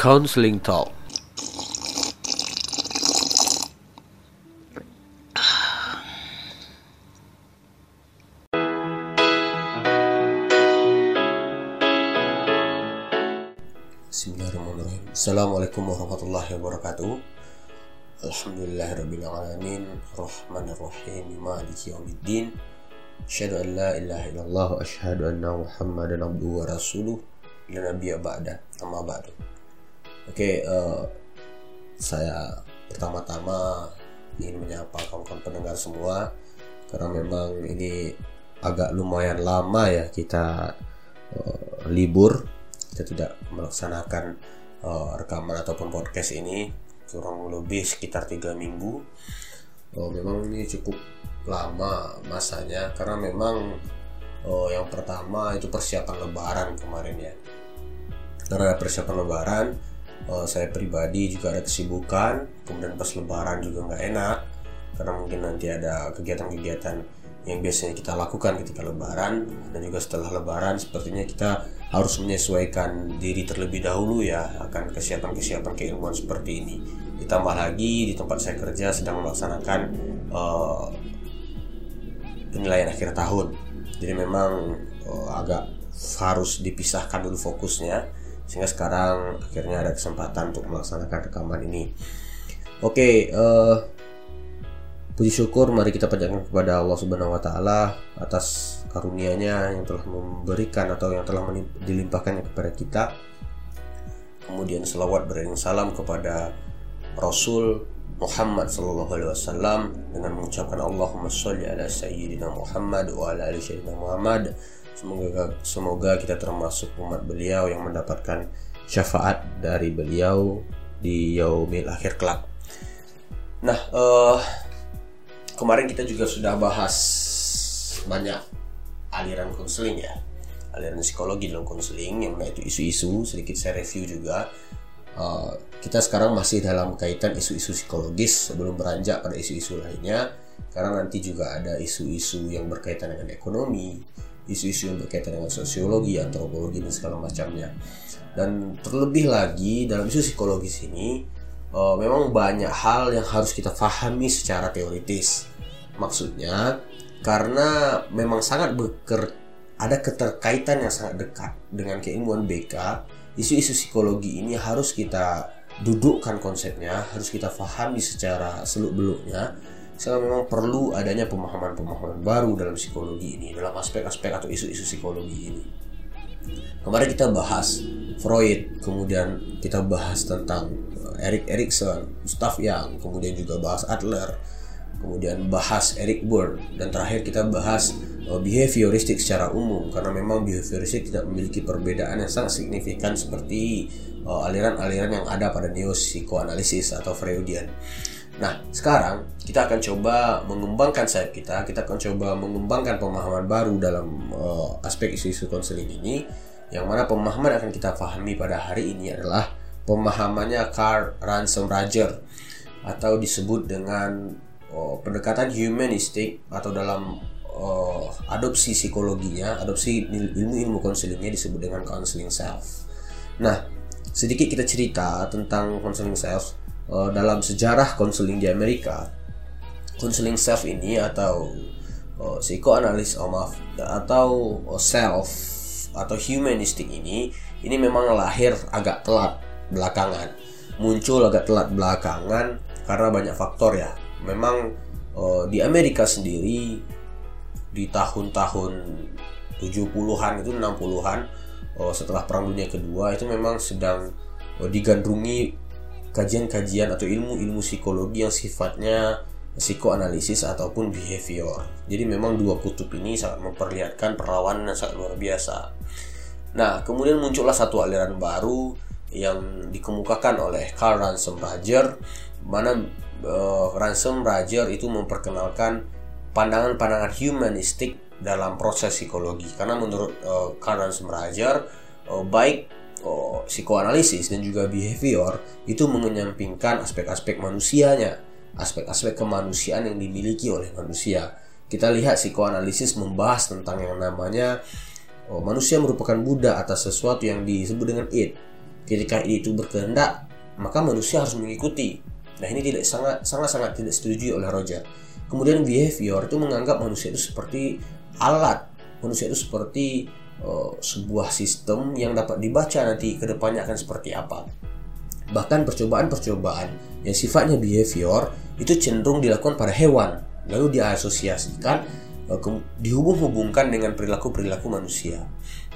Counseling Talk. Bismillahirrahmanirrahim. Assalamualaikum warahmatullahi wabarakatuh. Alhamdulillahirrabbilalamin Rahmanirrahim. Maliki yawmiddin Asyhadu an la ilaha illallah Wa asyhadu anna muhammadan abduhu wa rasuluh. La nabiya ba'da. Amma ba'du Oke uh, Saya pertama-tama ingin menyapa kawan-kawan pendengar semua Karena memang ini agak lumayan lama ya kita uh, libur. Kita tidak melaksanakan uh, rekaman ataupun podcast ini kurang lebih sekitar tiga minggu. Uh, memang ini cukup lama masanya karena memang uh, yang pertama itu persiapan lebaran kemarin ya. Karena persiapan lebaran uh, saya pribadi juga ada kesibukan kemudian pas lebaran juga nggak enak karena mungkin nanti ada kegiatan-kegiatan yang biasanya kita lakukan ketika lebaran dan juga setelah lebaran sepertinya kita harus menyesuaikan diri terlebih dahulu ya akan kesiapan-kesiapan keilmuan seperti ini. Ditambah lagi di tempat saya kerja sedang melaksanakan uh, penilaian akhir tahun. Jadi memang uh, agak harus dipisahkan dulu fokusnya sehingga sekarang akhirnya ada kesempatan untuk melaksanakan rekaman ini oke uh, Puji syukur mari kita panjatkan kepada Allah Subhanahu wa taala atas karunia-Nya yang telah memberikan atau yang telah dilimpahkannya kepada kita. Kemudian selawat beriring salam kepada Rasul Muhammad sallallahu alaihi wasallam dengan mengucapkan Allahumma sholli ala sayyidina Muhammad wa ala ali sayyidina Muhammad. Semoga semoga kita termasuk umat beliau yang mendapatkan syafaat dari beliau di yaumil akhir kelak. Nah, uh, kemarin kita juga sudah bahas banyak aliran konseling ya. Aliran psikologi dalam konseling yang itu isu-isu sedikit saya review juga. Uh, kita sekarang masih dalam kaitan isu-isu psikologis sebelum beranjak pada isu-isu lainnya. Karena nanti juga ada isu-isu yang berkaitan dengan ekonomi isu-isu yang berkaitan dengan sosiologi antropologi dan segala macamnya dan terlebih lagi dalam isu psikologis ini uh, memang banyak hal yang harus kita pahami secara teoritis Maksudnya karena memang sangat beker ada keterkaitan yang sangat dekat dengan keilmuan BK, isu-isu psikologi ini harus kita dudukkan konsepnya, harus kita pahami secara seluk-beluknya. Sehingga memang perlu adanya pemahaman-pemahaman baru dalam psikologi ini, dalam aspek-aspek atau isu-isu psikologi ini. Kemarin kita bahas Freud, kemudian kita bahas tentang Erik Erikson, Gustav Young, kemudian juga bahas Adler, kemudian bahas Eric Berne dan terakhir kita bahas uh, behavioristik secara umum karena memang behavioristik tidak memiliki perbedaan yang sangat signifikan seperti uh, aliran-aliran yang ada pada neo psikoanalisis atau Freudian. Nah, sekarang kita akan coba mengembangkan sayap kita, kita akan coba mengembangkan pemahaman baru dalam uh, aspek isu-isu konseling ini yang mana pemahaman akan kita pahami pada hari ini adalah pemahamannya Carl Ransom Roger atau disebut dengan oh, pendekatan humanistik atau dalam oh, adopsi psikologinya, adopsi ilmu-ilmu konselingnya disebut dengan counseling self. Nah, sedikit kita cerita tentang counseling self oh, dalam sejarah konseling di Amerika. Counseling self ini atau oh, psikoanalis oh maaf atau oh, self atau humanistik ini ini memang lahir agak telat belakangan muncul agak telat belakangan karena banyak faktor ya memang uh, di Amerika sendiri di tahun-tahun 70-an itu 60-an uh, setelah Perang Dunia Kedua itu memang sedang uh, digandrungi kajian-kajian atau ilmu-ilmu psikologi yang sifatnya psikoanalisis ataupun behavior. Jadi memang dua kutub ini sangat memperlihatkan perlawanan yang sangat luar biasa. Nah, kemudian muncullah satu aliran baru yang dikemukakan oleh Carl Ransom Roger mana uh, Ransom Roger itu memperkenalkan pandangan-pandangan humanistik dalam proses psikologi karena menurut uh, Carl Ransom Roger uh, baik uh, psikoanalisis dan juga behavior itu mengenyampingkan aspek-aspek manusianya aspek-aspek kemanusiaan yang dimiliki oleh manusia. Kita lihat psikoanalisis membahas tentang yang namanya oh, manusia merupakan Buddha atas sesuatu yang disebut dengan id. Ketika itu berkehendak maka manusia harus mengikuti. Nah ini tidak sangat sangat sangat tidak setuju oleh Roger. Kemudian behavior itu menganggap manusia itu seperti alat manusia itu seperti uh, sebuah sistem yang dapat dibaca nanti ke depannya akan seperti apa. Bahkan percobaan-percobaan yang sifatnya behavior itu cenderung dilakukan pada hewan lalu diasosiasikan uh, dihubung-hubungkan dengan perilaku-perilaku manusia.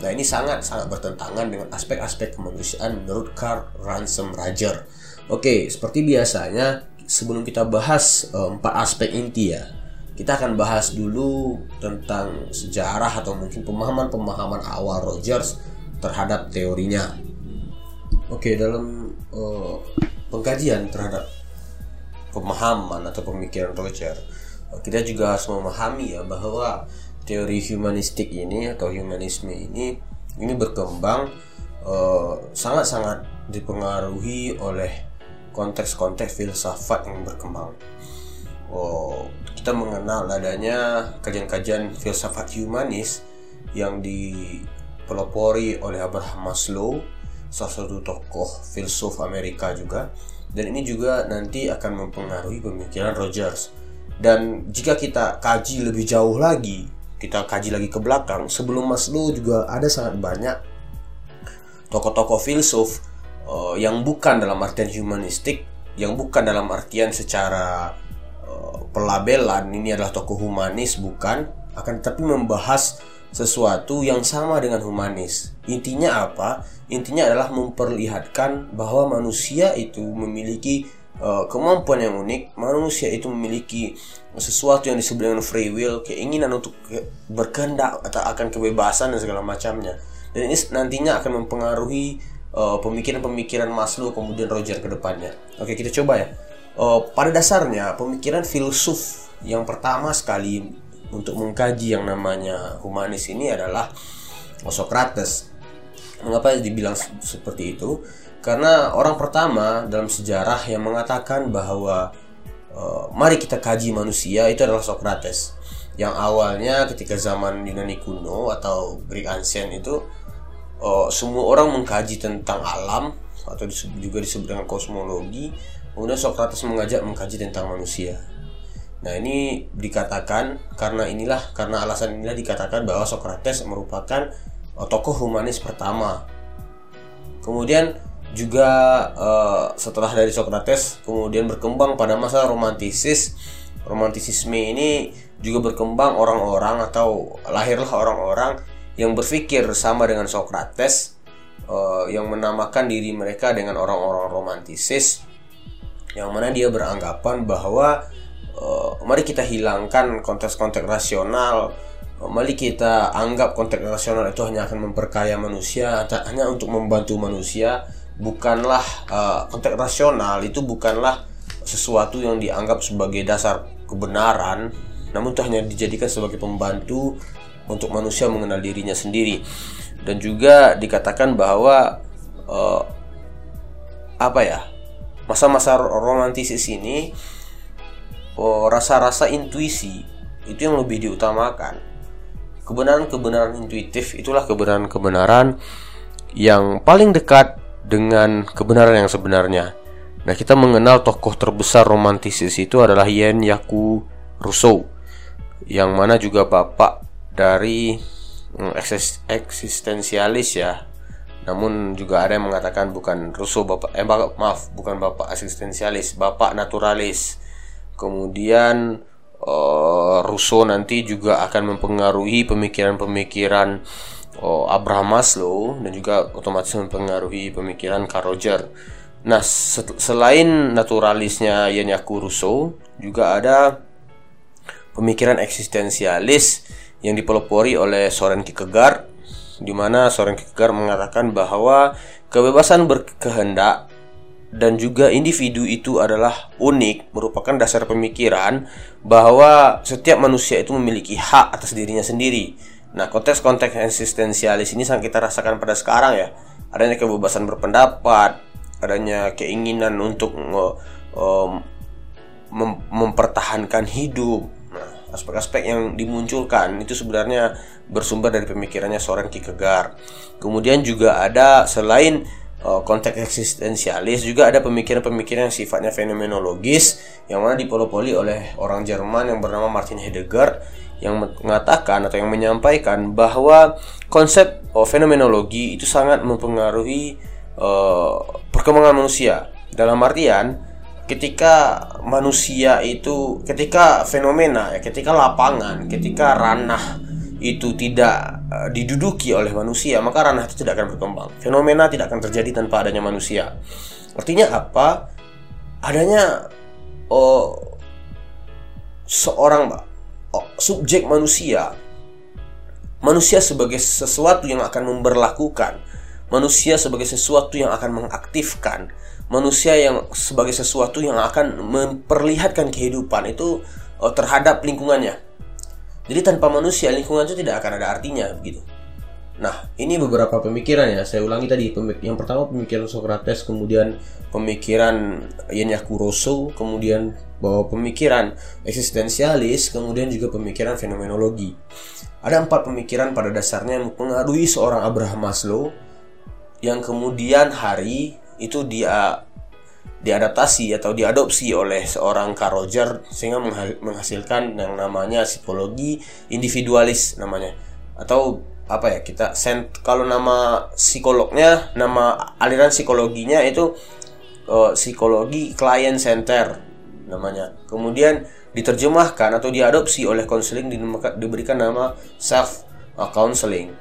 Nah ini sangat sangat bertentangan dengan aspek-aspek kemanusiaan menurut Carl Ransom Roger. Oke seperti biasanya sebelum kita bahas uh, empat aspek inti ya kita akan bahas dulu tentang sejarah atau mungkin pemahaman-pemahaman awal Rogers terhadap teorinya. Oke, dalam uh, pengkajian terhadap pemahaman atau pemikiran Roger, kita juga harus memahami ya bahwa teori humanistik ini atau humanisme ini ini berkembang sangat-sangat uh, dipengaruhi oleh konteks-konteks filsafat yang berkembang. Oh, kita mengenal adanya kajian-kajian filsafat humanis yang dipelopori oleh Abraham Maslow, salah satu tokoh filsuf Amerika juga. Dan ini juga nanti akan mempengaruhi pemikiran Rogers. Dan jika kita kaji lebih jauh lagi, kita kaji lagi ke belakang, sebelum Maslow juga ada sangat banyak tokoh-tokoh filsuf uh, yang bukan dalam artian humanistik, yang bukan dalam artian secara pelabelan ini adalah tokoh humanis bukan akan tetapi membahas sesuatu yang sama dengan humanis. Intinya apa? Intinya adalah memperlihatkan bahwa manusia itu memiliki uh, kemampuan yang unik. Manusia itu memiliki sesuatu yang disebut dengan free will, keinginan untuk berkehendak atau akan kebebasan dan segala macamnya. Dan ini nantinya akan mempengaruhi pemikiran pemikiran-pemikiran Maslow kemudian Roger ke depannya. Oke, kita coba ya uh, pada dasarnya pemikiran filsuf yang pertama sekali untuk mengkaji yang namanya humanis ini adalah Socrates. Mengapa dibilang seperti itu? Karena orang pertama dalam sejarah yang mengatakan bahwa uh, mari kita kaji manusia itu adalah Socrates. Yang awalnya ketika zaman Yunani kuno atau Greek Ancient itu uh, semua orang mengkaji tentang alam atau juga disebut dengan kosmologi Kemudian Socrates mengajak mengkaji tentang manusia. Nah ini dikatakan karena inilah karena alasan inilah dikatakan bahwa Socrates merupakan uh, tokoh humanis pertama. Kemudian juga uh, setelah dari Socrates kemudian berkembang pada masa romantisis. Romantisisme ini juga berkembang orang-orang atau lahirlah orang-orang yang berpikir sama dengan Socrates uh, yang menamakan diri mereka dengan orang-orang romantisis yang mana dia beranggapan bahwa uh, mari kita hilangkan konteks-konteks rasional uh, mari kita anggap konteks rasional itu hanya akan memperkaya manusia hanya untuk membantu manusia. Bukanlah uh, konteks rasional itu bukanlah sesuatu yang dianggap sebagai dasar kebenaran namun itu hanya dijadikan sebagai pembantu untuk manusia mengenal dirinya sendiri. Dan juga dikatakan bahwa uh, apa ya masa-masa romantisis ini oh, rasa-rasa intuisi itu yang lebih diutamakan. Kebenaran-kebenaran intuitif itulah kebenaran-kebenaran yang paling dekat dengan kebenaran yang sebenarnya. Nah kita mengenal tokoh terbesar romantisis itu adalah Yen Yaku Rousseau yang mana juga bapak dari mm, eksistensialis ya namun juga ada yang mengatakan bukan Rousseau bapak eh maaf bukan bapak asistensialis, bapak naturalis. Kemudian uh, Rousseau nanti juga akan mempengaruhi pemikiran-pemikiran uh, Abraham Maslow dan juga otomatis mempengaruhi pemikiran Carl Roger. Nah, selain naturalisnya Yanyaku Rousseau, juga ada pemikiran eksistensialis yang dipelopori oleh Soren Kierkegaard di mana seorang Kierkegaard mengatakan bahwa kebebasan berkehendak dan juga individu itu adalah unik merupakan dasar pemikiran bahwa setiap manusia itu memiliki hak atas dirinya sendiri. Nah, konteks-konteks eksistensialis ini sangat kita rasakan pada sekarang ya. Adanya kebebasan berpendapat, adanya keinginan untuk um, mem mempertahankan hidup, aspek-aspek yang dimunculkan itu sebenarnya bersumber dari pemikirannya seorang Kierkegaard. Kemudian juga ada selain uh, konteks eksistensialis juga ada pemikiran-pemikiran yang sifatnya fenomenologis yang mana dipolopoli oleh orang Jerman yang bernama Martin Heidegger yang mengatakan atau yang menyampaikan bahwa konsep uh, fenomenologi itu sangat mempengaruhi uh, perkembangan manusia dalam artian ketika manusia itu ketika fenomena ya ketika lapangan ketika ranah itu tidak uh, diduduki oleh manusia, maka ranah itu tidak akan berkembang. Fenomena tidak akan terjadi tanpa adanya manusia. Artinya apa? Adanya oh, seorang oh, subjek manusia, manusia sebagai sesuatu yang akan memberlakukan, manusia sebagai sesuatu yang akan mengaktifkan, manusia yang sebagai sesuatu yang akan memperlihatkan kehidupan itu oh, terhadap lingkungannya jadi tanpa manusia lingkungan itu tidak akan ada artinya begitu. Nah, ini beberapa pemikiran ya. Saya ulangi tadi. Yang pertama pemikiran Socrates, kemudian pemikiran Yenyaku Rousseau, kemudian bahwa pemikiran eksistensialis, kemudian juga pemikiran fenomenologi. Ada empat pemikiran pada dasarnya yang mempengaruhi seorang Abraham Maslow yang kemudian hari itu dia diadaptasi atau diadopsi oleh seorang Carl Roger sehingga menghasilkan yang namanya psikologi individualis namanya. Atau apa ya kita sent kalau nama psikolognya nama aliran psikologinya itu uh, psikologi client center namanya. Kemudian diterjemahkan atau diadopsi oleh konseling diberikan nama self counseling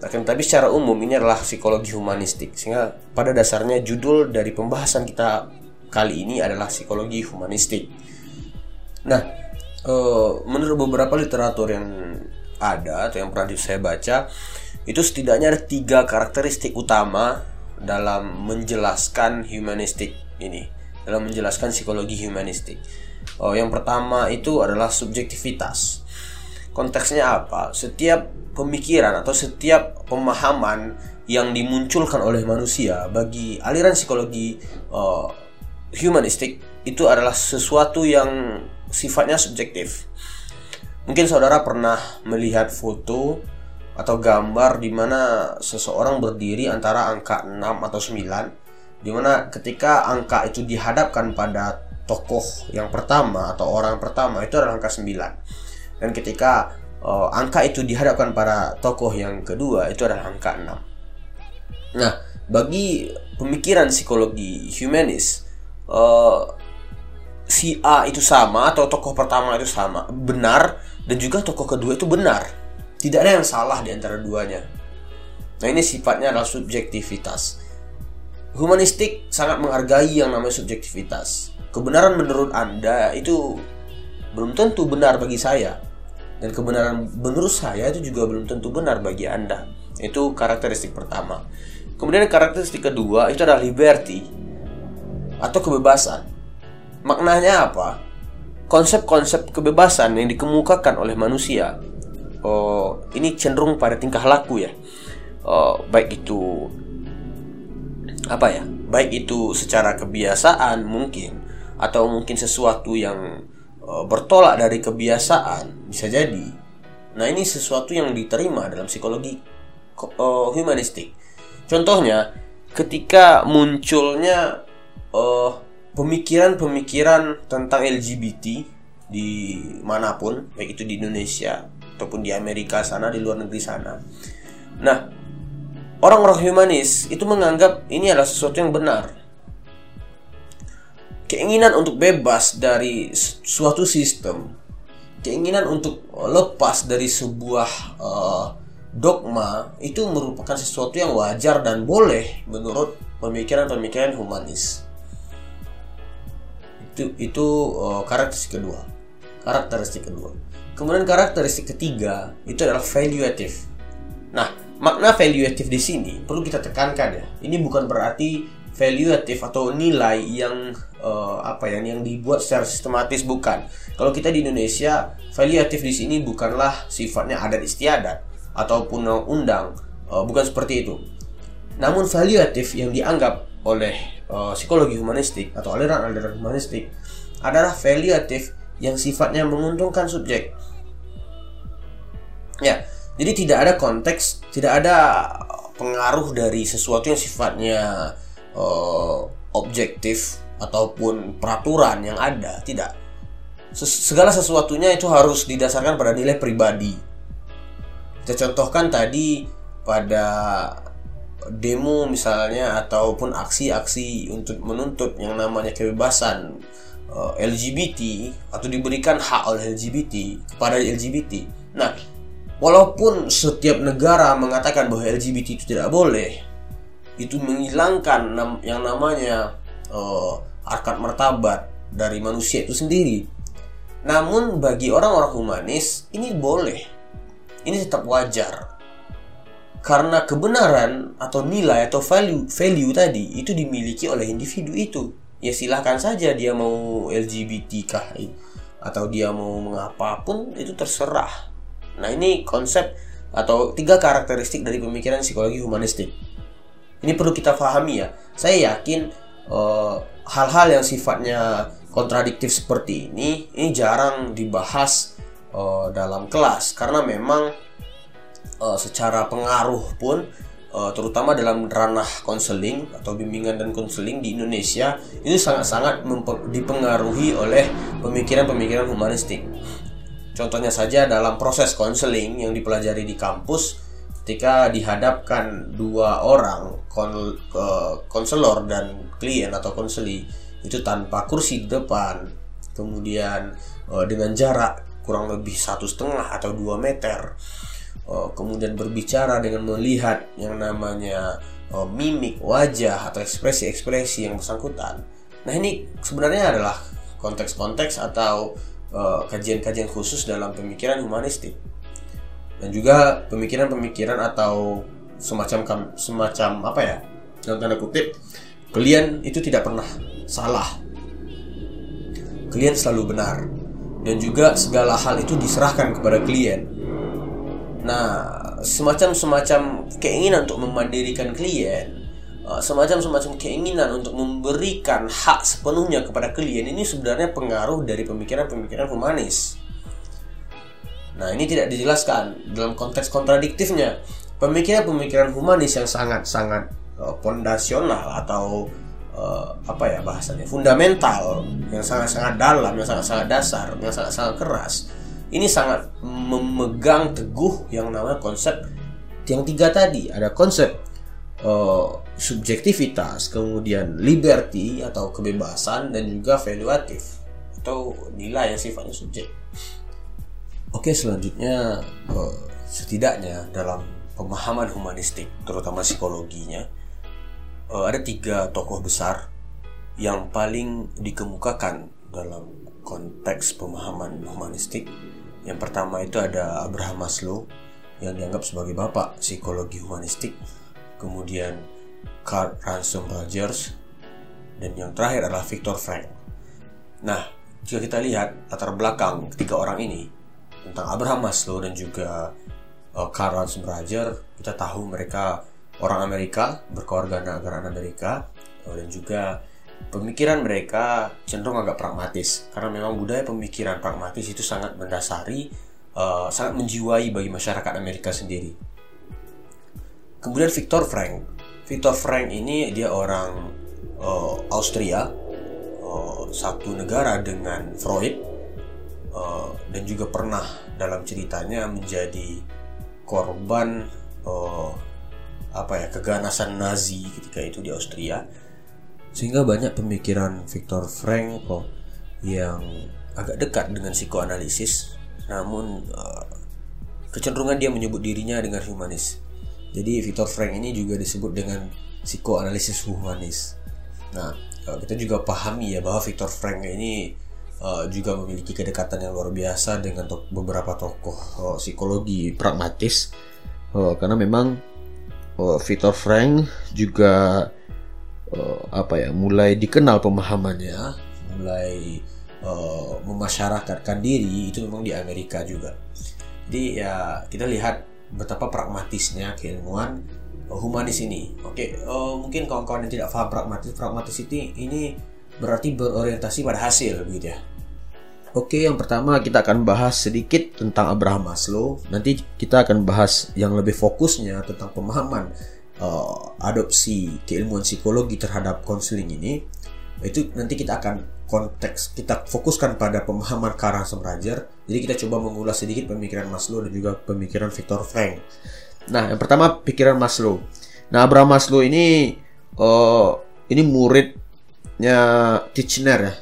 akan tapi secara umum ini adalah psikologi humanistik sehingga pada dasarnya judul dari pembahasan kita kali ini adalah psikologi humanistik. Nah, e, menurut beberapa literatur yang ada atau yang pernah saya baca, itu setidaknya ada tiga karakteristik utama dalam menjelaskan humanistik ini, dalam menjelaskan psikologi humanistik. Oh, yang pertama itu adalah subjektivitas. Konteksnya apa? Setiap pemikiran atau setiap pemahaman yang dimunculkan oleh manusia bagi aliran psikologi uh, humanistik itu adalah sesuatu yang sifatnya subjektif. Mungkin saudara pernah melihat foto atau gambar di mana seseorang berdiri antara angka 6 atau 9 di mana ketika angka itu dihadapkan pada tokoh yang pertama atau orang pertama itu adalah angka 9. Dan ketika uh, angka itu dihadapkan pada tokoh yang kedua itu adalah angka 6. Nah, bagi pemikiran psikologi humanis uh, si A itu sama atau tokoh pertama itu sama benar dan juga tokoh kedua itu benar. Tidak ada yang salah di antara duanya. Nah ini sifatnya adalah subjektivitas. Humanistik sangat menghargai yang namanya subjektivitas. Kebenaran menurut anda itu belum tentu benar bagi saya dan kebenaran menurut saya itu juga belum tentu benar bagi anda itu karakteristik pertama kemudian karakteristik kedua itu adalah liberty atau kebebasan. Maknanya apa? Konsep-konsep kebebasan yang dikemukakan oleh manusia oh, ini cenderung pada tingkah laku ya. Oh, baik itu apa ya? Baik itu secara kebiasaan mungkin atau mungkin sesuatu yang bertolak dari kebiasaan bisa jadi. Nah, ini sesuatu yang diterima dalam psikologi oh, humanistik. Contohnya, ketika munculnya uh, pemikiran-pemikiran tentang LGBT di mana pun, baik itu di Indonesia ataupun di Amerika sana, di luar negeri sana. Nah, orang-orang humanis itu menganggap ini adalah sesuatu yang benar. Keinginan untuk bebas dari suatu sistem, keinginan untuk lepas dari sebuah uh, dogma itu merupakan sesuatu yang wajar dan boleh menurut pemikiran-pemikiran humanis. Itu itu uh, karakteristik kedua. Karakteristik kedua. Kemudian karakteristik ketiga itu adalah valuative. Nah makna valuative di sini perlu kita tekankan ya. Ini bukan berarti valuative atau nilai yang uh, apa ya yang dibuat secara sistematis bukan kalau kita di Indonesia valuative di sini bukanlah sifatnya adat istiadat ataupun undang uh, bukan seperti itu namun valuative yang dianggap oleh uh, psikologi humanistik atau aliran-aliran humanistik adalah valuatif yang sifatnya menguntungkan subjek. Ya, jadi tidak ada konteks, tidak ada pengaruh dari sesuatu yang sifatnya uh, objektif ataupun peraturan yang ada tidak segala sesuatunya itu harus didasarkan pada nilai pribadi kita contohkan tadi pada demo misalnya ataupun aksi-aksi untuk menuntut yang namanya kebebasan eh, LGBT atau diberikan hak oleh LGBT kepada LGBT. Nah, walaupun setiap negara mengatakan bahwa LGBT itu tidak boleh, itu menghilangkan yang namanya uh, harkat martabat dari manusia itu sendiri. Namun bagi orang-orang humanis ini boleh. Ini tetap wajar. Karena kebenaran atau nilai atau value value tadi itu dimiliki oleh individu itu. Ya silahkan saja dia mau LGBT kah atau dia mau mengapapun itu terserah. Nah ini konsep atau tiga karakteristik dari pemikiran psikologi humanistik. Ini perlu kita pahami ya. Saya yakin eh, hal-hal uh, yang sifatnya kontradiktif seperti ini ini jarang dibahas uh, dalam kelas karena memang uh, secara pengaruh pun uh, terutama dalam ranah konseling atau bimbingan dan konseling di Indonesia itu sangat-sangat dipengaruhi oleh pemikiran-pemikiran humanistik. Contohnya saja dalam proses konseling yang dipelajari di kampus ketika dihadapkan dua orang kon, konselor dan klien atau konseli itu tanpa kursi di depan kemudian uh, dengan jarak kurang lebih satu setengah atau dua meter oh, kemudian berbicara dengan melihat yang namanya oh, mimik wajah atau ekspresi-ekspresi yang bersangkutan. Nah ini sebenarnya adalah konteks-konteks atau kajian-kajian khusus dalam pemikiran humanistik dan juga pemikiran-pemikiran atau semacam semacam apa ya? Dalam tanda kutip kalian itu tidak pernah salah. Kalian selalu benar. Dan juga segala hal itu diserahkan kepada klien. Nah, semacam-semacam keinginan untuk memandirikan klien, uh, semacam-semacam keinginan untuk memberikan hak sepenuhnya kepada klien ini sebenarnya pengaruh dari pemikiran-pemikiran humanis. Nah, ini tidak dijelaskan dalam konteks kontradiktifnya. Pemikiran-pemikiran humanis yang sangat-sangat fondasional uh, atau uh, apa ya bahasanya fundamental yang sangat-sangat dalam, yang sangat-sangat dasar, yang sangat-sangat keras ini sangat memegang teguh yang namanya konsep yang tiga tadi ada konsep uh, subjektivitas kemudian liberty atau kebebasan dan juga valuatif atau nilai yang sifatnya subjek oke selanjutnya uh, setidaknya dalam pemahaman humanistik terutama psikologinya uh, ada tiga tokoh besar yang paling dikemukakan dalam konteks pemahaman humanistik yang pertama itu ada Abraham Maslow yang dianggap sebagai bapak psikologi humanistik. Kemudian Carl Ransom Rogers dan yang terakhir adalah Viktor Frank. Nah, jika kita lihat latar belakang ketiga orang ini tentang Abraham Maslow dan juga uh, Carl Ransom Rogers, kita tahu mereka orang Amerika berkewarganegaraan Amerika uh, dan juga pemikiran mereka cenderung agak pragmatis. Karena memang budaya pemikiran pragmatis itu sangat mendasari uh, sangat menjiwai bagi masyarakat Amerika sendiri. Kemudian Viktor Frank, Viktor Frank ini dia orang uh, Austria, uh, satu negara dengan Freud uh, dan juga pernah dalam ceritanya menjadi korban uh, apa ya keganasan Nazi ketika itu di Austria sehingga banyak pemikiran Viktor Frankl yang agak dekat dengan psikoanalisis, namun uh, kecenderungan dia menyebut dirinya dengan humanis. Jadi Viktor Frank ini juga disebut dengan psikoanalisis humanis. Nah, kita juga pahami ya bahwa Viktor Frank ini uh, juga memiliki kedekatan yang luar biasa dengan to beberapa tokoh uh, psikologi. Pragmatis, uh, karena memang uh, Viktor Frank juga uh, apa ya mulai dikenal pemahamannya. Mulai uh, memasyarakatkan diri itu memang di Amerika juga. Jadi ya kita lihat betapa pragmatisnya keilmuan uh, humanis ini. Oke uh, mungkin kawan-kawan yang tidak paham pragmatis pragmatis ini ini berarti berorientasi pada hasil begitu ya? Oke, yang pertama kita akan bahas sedikit tentang Abraham Maslow. Nanti kita akan bahas yang lebih fokusnya tentang pemahaman uh, adopsi keilmuan psikologi terhadap konseling ini. Itu nanti kita akan konteks kita fokuskan pada pemahaman Karl Raja jadi kita coba mengulas sedikit pemikiran Maslow dan juga pemikiran Viktor Frank nah yang pertama pikiran Maslow. Nah Abraham Maslow ini uh, ini muridnya Titchener ya.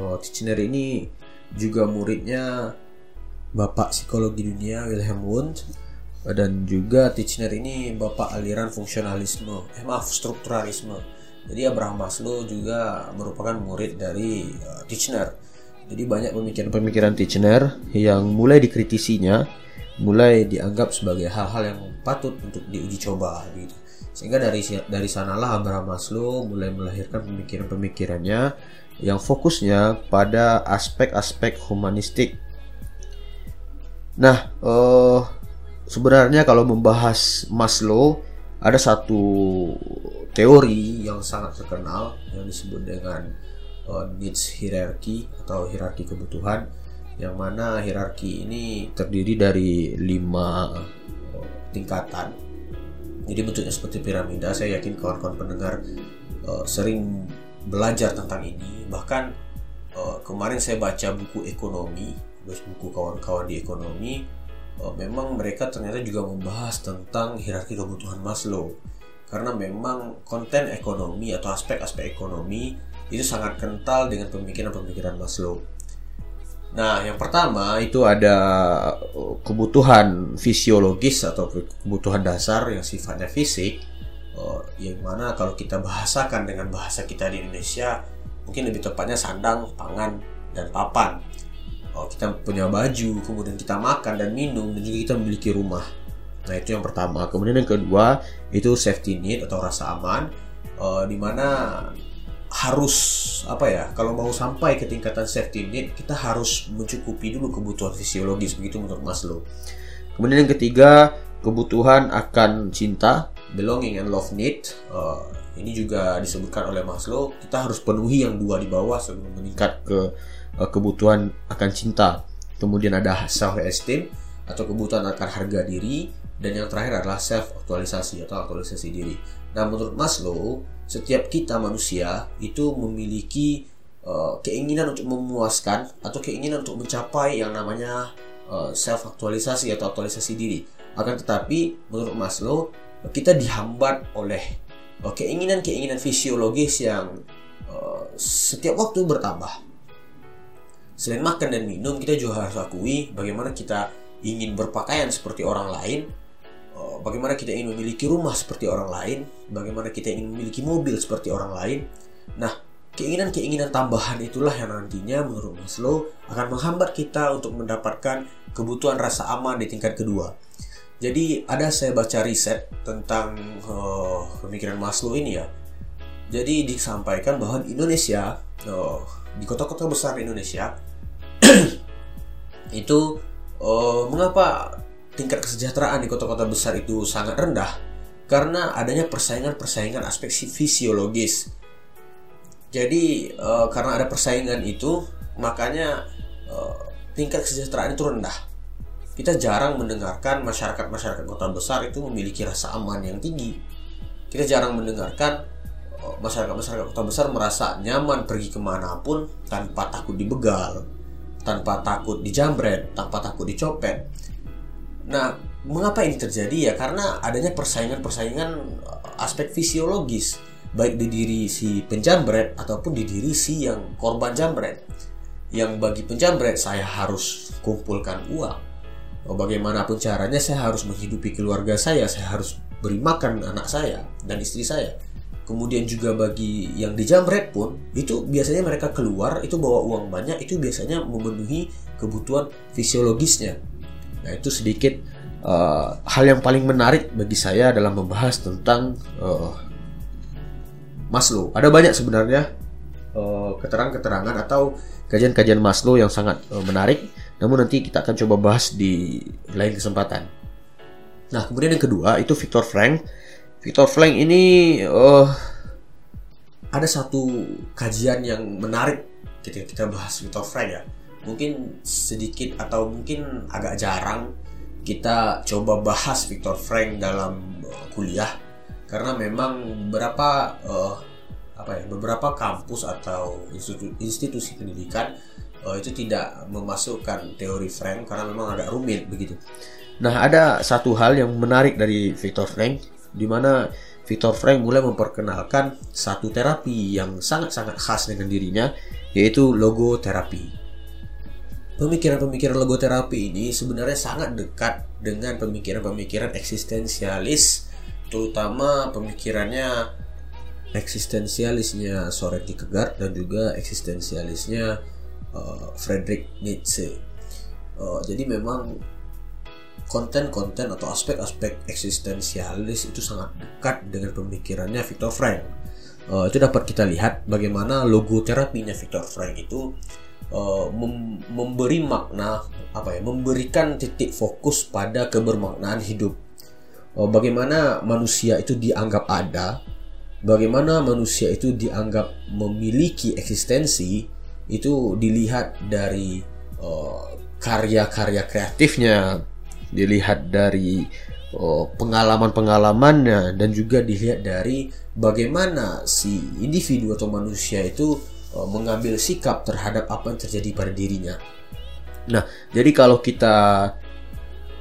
Oh, Titchener ini juga muridnya bapak psikologi dunia Wilhelm Wundt. Dan juga Titchener ini bapak aliran fungsionalisme eh maaf strukturalisme. Jadi Abraham Maslow juga merupakan murid dari uh, Titchener jadi banyak pemikiran-pemikiran Titchener yang mulai dikritisinya mulai dianggap sebagai hal-hal yang patut untuk diuji coba gitu sehingga dari dari sanalah Abraham Maslow mulai melahirkan pemikiran-pemikirannya yang fokusnya pada aspek-aspek humanistik Nah, uh, sebenarnya kalau membahas Maslow ada satu teori yang sangat terkenal yang disebut dengan uh, needs hierarchy atau hierarki kebutuhan yang mana hierarki ini terdiri dari lima uh, tingkatan. Jadi bentuknya seperti piramida. Saya yakin kawan-kawan pendengar uh, sering belajar tentang ini. Bahkan uh, kemarin saya baca buku ekonomi buku kawan-kawan di ekonomi uh, memang mereka ternyata juga membahas tentang hierarki kebutuhan Maslow karena memang konten ekonomi atau aspek-aspek ekonomi itu sangat kental dengan pemikiran-pemikiran Maslow. Nah, yang pertama itu ada eh, kebutuhan fisiologis atau kebutuhan dasar yang sifatnya fisik, uh, yang mana kalau kita bahasakan dengan bahasa kita di Indonesia, mungkin lebih tepatnya sandang, pangan, dan papan. Oh, kita punya baju kemudian kita makan dan minum dan juga kita memiliki rumah. Nah itu yang pertama. Kemudian yang kedua itu safety need atau rasa aman uh, di mana harus apa ya kalau mau sampai ke tingkatan safety need kita harus mencukupi dulu kebutuhan fisiologis begitu menurut Maslow kemudian yang ketiga kebutuhan akan cinta belonging and love need uh, ini juga disebutkan oleh Maslow kita harus penuhi yang dua di bawah sebelum meningkat ke Eh, kebutuhan akan cinta. Kemudian ada self esteem atau kebutuhan akan harga diri dan yang terakhir adalah self aktualisasi atau aktualisasi diri. Nah, menurut Maslow, setiap kita manusia itu memiliki uh, keinginan untuk memuaskan atau keinginan untuk mencapai yang namanya uh, self aktualisasi atau aktualisasi diri. Akan tetapi, menurut Maslow, kita dihambat oleh keinginan-keinginan uh, fisiologis yang uh, setiap waktu bertambah selain makan dan minum kita juga harus akui bagaimana kita ingin berpakaian seperti orang lain eh, bagaimana kita ingin memiliki rumah seperti orang lain bagaimana kita ingin memiliki mobil seperti orang lain. Nah keinginan-keinginan tambahan itulah yang nantinya menurut Maslow akan menghambat kita untuk mendapatkan kebutuhan rasa aman di tingkat kedua. Jadi ada saya baca riset tentang uh, pemikiran Maslow ini ya. Jadi disampaikan bahwa di Indonesia uh, di kota-kota besar Indonesia itu uh, mengapa tingkat kesejahteraan di kota-kota besar itu sangat rendah? Karena adanya persaingan-persaingan aspek fisiologis. Jadi uh, karena ada persaingan itu, makanya uh, tingkat kesejahteraan itu rendah. Kita jarang mendengarkan masyarakat-masyarakat kota besar itu memiliki rasa aman yang tinggi. Kita jarang mendengarkan masyarakat-masyarakat kota besar merasa nyaman pergi ke mana pun tanpa takut dibegal tanpa takut dijambret, tanpa takut dicopet. Nah, mengapa ini terjadi ya? Karena adanya persaingan-persaingan uh, aspek fisiologis, baik di diri si penjambret ataupun di diri si yang korban jambret. Yang bagi penjambret saya harus kumpulkan uang. Oh, bagaimanapun caranya saya harus menghidupi keluarga saya, saya harus beri makan anak saya dan istri saya kemudian juga bagi yang dijamret pun itu biasanya mereka keluar itu bawa uang banyak itu biasanya memenuhi kebutuhan fisiologisnya nah itu sedikit uh, hal yang paling menarik bagi saya dalam membahas tentang uh, Maslow. Ada banyak sebenarnya uh, keterangan-keterangan atau kajian-kajian Maslow yang sangat uh, menarik. Namun nanti kita akan coba bahas di lain kesempatan. Nah kemudian yang kedua itu Victor Frank. Victor Frank ini uh, ada satu kajian yang menarik ketika kita bahas Victor Frank ya. Mungkin sedikit atau mungkin agak jarang kita coba bahas Victor Frank dalam uh, kuliah. karena memang beberapa uh, apa ya beberapa kampus atau institusi, institusi pendidikan uh, itu tidak memasukkan teori Frank karena memang agak rumit begitu. Nah ada satu hal yang menarik dari Viktor Frank di mana Viktor Frank mulai memperkenalkan satu terapi yang sangat-sangat khas dengan dirinya yaitu logoterapi. Pemikiran-pemikiran logoterapi ini sebenarnya sangat dekat dengan pemikiran-pemikiran eksistensialis terutama pemikirannya eksistensialisnya Soren Kierkegaard dan juga eksistensialisnya uh, Friedrich Nietzsche. Uh, jadi memang konten-konten atau aspek-aspek eksistensialis itu sangat dekat dengan pemikirannya Viktor Frank. Uh, itu dapat kita lihat bagaimana logo terapinya Viktor Frank itu uh, mem memberi makna apa ya, memberikan titik fokus pada kebermaknaan hidup. Oh, bagaimana manusia itu dianggap ada, bagaimana manusia itu dianggap memiliki eksistensi, itu dilihat dari uh, karya-karya kreatifnya, dilihat dari uh, pengalaman-pengalamannya, dan juga dilihat dari bagaimana si individu atau manusia itu uh, mengambil sikap terhadap apa yang terjadi pada dirinya. Nah, jadi kalau kita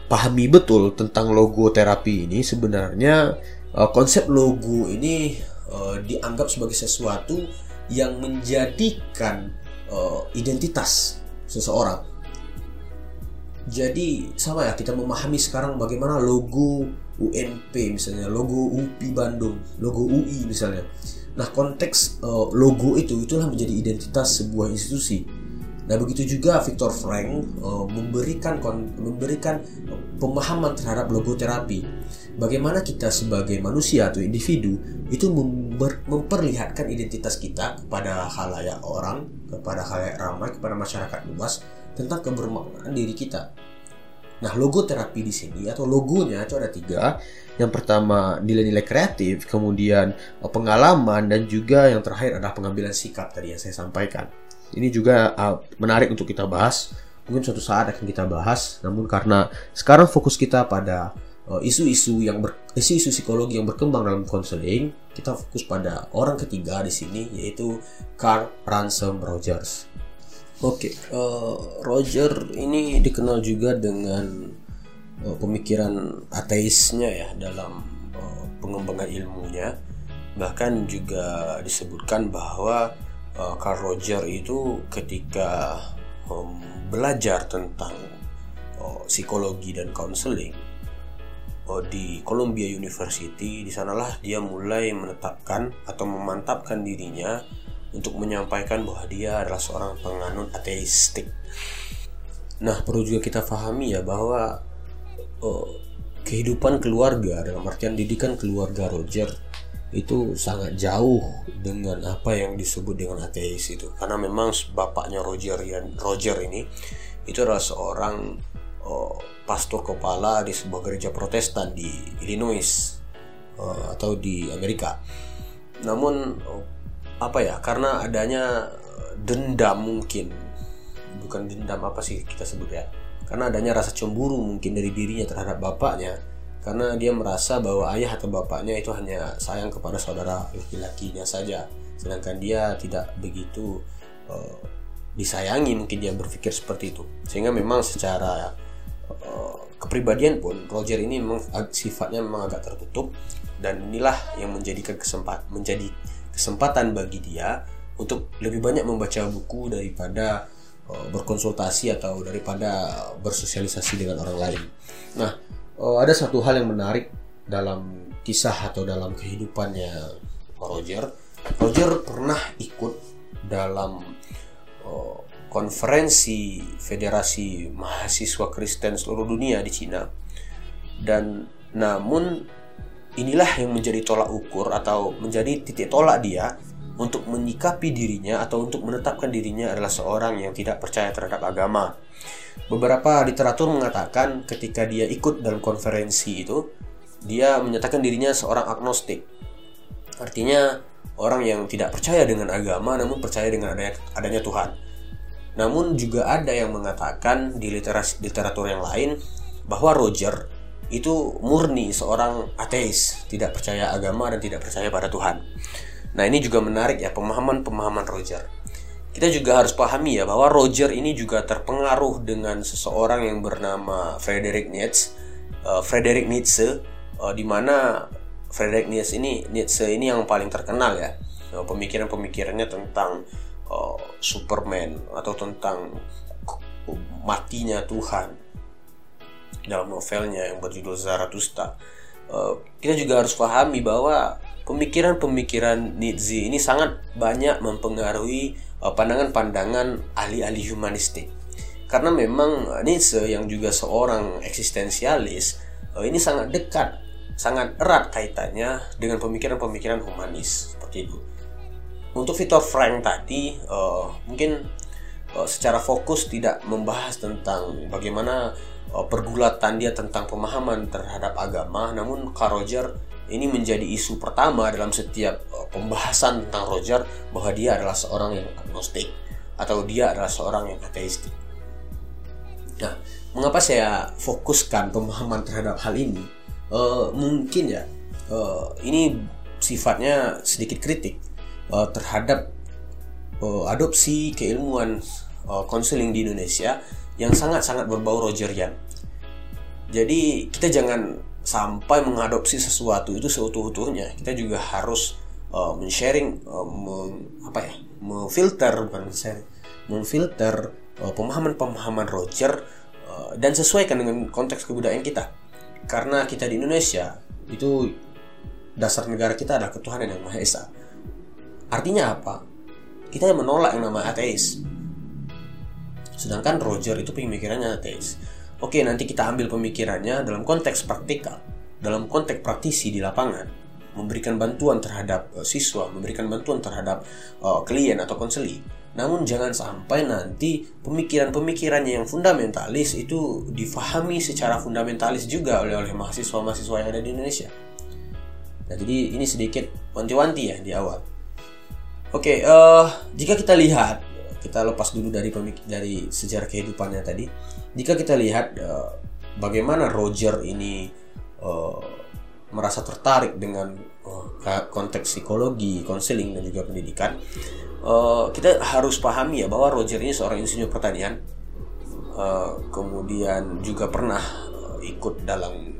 pahami betul tentang logo terapi ini sebenarnya uh, konsep logo ini uh, dianggap sebagai sesuatu yang menjadikan identitas seseorang. Jadi sama ya kita memahami sekarang bagaimana logo UNP misalnya, logo UPI Bandung, logo UI misalnya. Nah konteks uh, logo itu itulah menjadi identitas sebuah institusi Nah begitu juga Victor Frank uh, memberikan memberikan pemahaman terhadap logoterapi. Bagaimana kita sebagai manusia atau individu itu memperlihatkan identitas kita kepada halayak orang, kepada halayak ramai, kepada masyarakat luas tentang kebermaknaan diri kita. Nah, logoterapi di sini atau logonya itu ada tiga. Yang pertama nilai-nilai kreatif, kemudian pengalaman, dan juga yang terakhir adalah pengambilan sikap tadi yang saya sampaikan. Ini juga uh, menarik untuk kita bahas. Mungkin suatu saat akan kita bahas. Namun karena sekarang fokus kita pada uh, isu-isu uh, yang isu-isu psikologi yang berkembang dalam konseling, kita fokus pada orang ketiga di sini yaitu Carl Ransom Rogers. Oke, okay, uh, Roger ini dikenal juga dengan uh, pemikiran ateisnya ya dalam uh, pengembangan ilmunya. Bahkan juga disebutkan bahwa uh, Carl Roger itu ketika um, belajar tentang uh, psikologi dan konseling uh, di Columbia University di sanalah dia mulai menetapkan atau memantapkan dirinya untuk menyampaikan bahwa dia adalah seorang penganut ateistik. Nah, perlu juga kita pahami ya bahwa uh, kehidupan keluarga dalam artian didikan keluarga Roger itu sangat jauh dengan apa yang disebut dengan ateis itu karena memang bapaknya Roger Roger ini itu adalah seorang uh, pastor kepala di sebuah gereja Protestan di Illinois uh, atau di Amerika. Namun uh, apa ya karena adanya dendam mungkin. Bukan dendam apa sih kita sebut ya? Karena adanya rasa cemburu mungkin dari dirinya terhadap bapaknya. Karena dia merasa bahwa ayah atau bapaknya itu hanya sayang kepada saudara laki-lakinya saja. Sedangkan dia tidak begitu uh, disayangi mungkin dia berpikir seperti itu. Sehingga memang secara uh, kepribadian pun Roger ini memang sifatnya memang agak tertutup. Dan inilah yang menjadikan kesempat menjadi kesempatan bagi dia untuk lebih banyak membaca buku daripada uh, berkonsultasi atau daripada bersosialisasi dengan orang lain. Nah, uh, ada satu hal yang menarik dalam kisah atau dalam kehidupannya Roger. Roger pernah ikut dalam uh, konferensi Federasi Mahasiswa Kristen seluruh dunia di Cina. Dan namun inilah yang menjadi tolak ukur atau menjadi titik tolak dia untuk menyikapi dirinya atau untuk menetapkan dirinya adalah seorang yang tidak percaya terhadap agama. Beberapa literatur mengatakan ketika dia ikut dalam konferensi itu, dia menyatakan dirinya seorang agnostik. Artinya orang yang tidak percaya dengan agama namun percaya dengan adanya, adanya Tuhan. Namun juga ada yang mengatakan di literatur yang lain bahwa Roger itu murni seorang ateis, tidak percaya agama dan tidak percaya pada Tuhan. Nah, ini juga menarik ya pemahaman-pemahaman Roger. Kita juga harus pahami ya bahwa Roger ini juga terpengaruh dengan seseorang yang bernama Friedrich Nietzsche. Uh, Friedrich Nietzsche uh, di mana Friedrich Nietzsche ini Nietzsche ini yang paling terkenal ya. Uh, pemikiran-pemikirannya tentang uh, Superman atau tentang matinya Tuhan dalam novelnya yang berjudul Zarathustra. Uh, kita juga harus pahami bahwa pemikiran-pemikiran Nietzsche ini sangat banyak mempengaruhi uh, pandangan-pandangan ahli-ahli humanistik. Karena memang Nietzsche yang juga seorang eksistensialis uh, ini sangat dekat, sangat erat kaitannya dengan pemikiran-pemikiran humanis seperti itu. Untuk Viktor Frank tadi uh, mungkin uh, secara fokus tidak membahas tentang bagaimana pergulatan dia tentang pemahaman terhadap agama, namun Carl Roger ini menjadi isu pertama dalam setiap uh, pembahasan tentang Roger bahwa dia adalah seorang yang agnostik atau dia adalah seorang yang ateistik. Nah, mengapa saya fokuskan pemahaman terhadap hal ini? Uh, mungkin ya, uh, ini sifatnya sedikit kritik uh, terhadap uh, adopsi keilmuan konseling di Indonesia yang sangat-sangat berbau Rogerian. Jadi kita jangan sampai mengadopsi sesuatu itu seutuh-utuhnya. Kita juga harus uh, men-sharing, uh, men, apa ya, memfilter bukan sharing, memfilter uh, pemahaman-pemahaman Roger uh, dan sesuaikan dengan konteks kebudayaan kita. Karena kita di Indonesia itu dasar negara kita adalah ketuhanan yang Maha Esa Artinya apa? Kita menolak yang nama ateis. Sedangkan Roger itu pemikirannya ateis. Oke, nanti kita ambil pemikirannya dalam konteks praktikal, dalam konteks praktisi di lapangan, memberikan bantuan terhadap uh, siswa, memberikan bantuan terhadap uh, klien atau konseli. Namun jangan sampai nanti pemikiran-pemikirannya yang fundamentalis itu difahami secara fundamentalis juga oleh oleh mahasiswa-mahasiswa yang ada di Indonesia. Nah, jadi ini sedikit wanti-wanti ya di awal. Oke, okay, uh, eh, jika kita lihat, kita lepas dulu dari pemik dari sejarah kehidupannya tadi. Jika kita lihat uh, bagaimana Roger ini uh, merasa tertarik dengan uh, konteks psikologi, konseling dan juga pendidikan, uh, kita harus pahami ya bahwa Roger ini seorang insinyur pertanian, uh, kemudian juga pernah uh, ikut dalam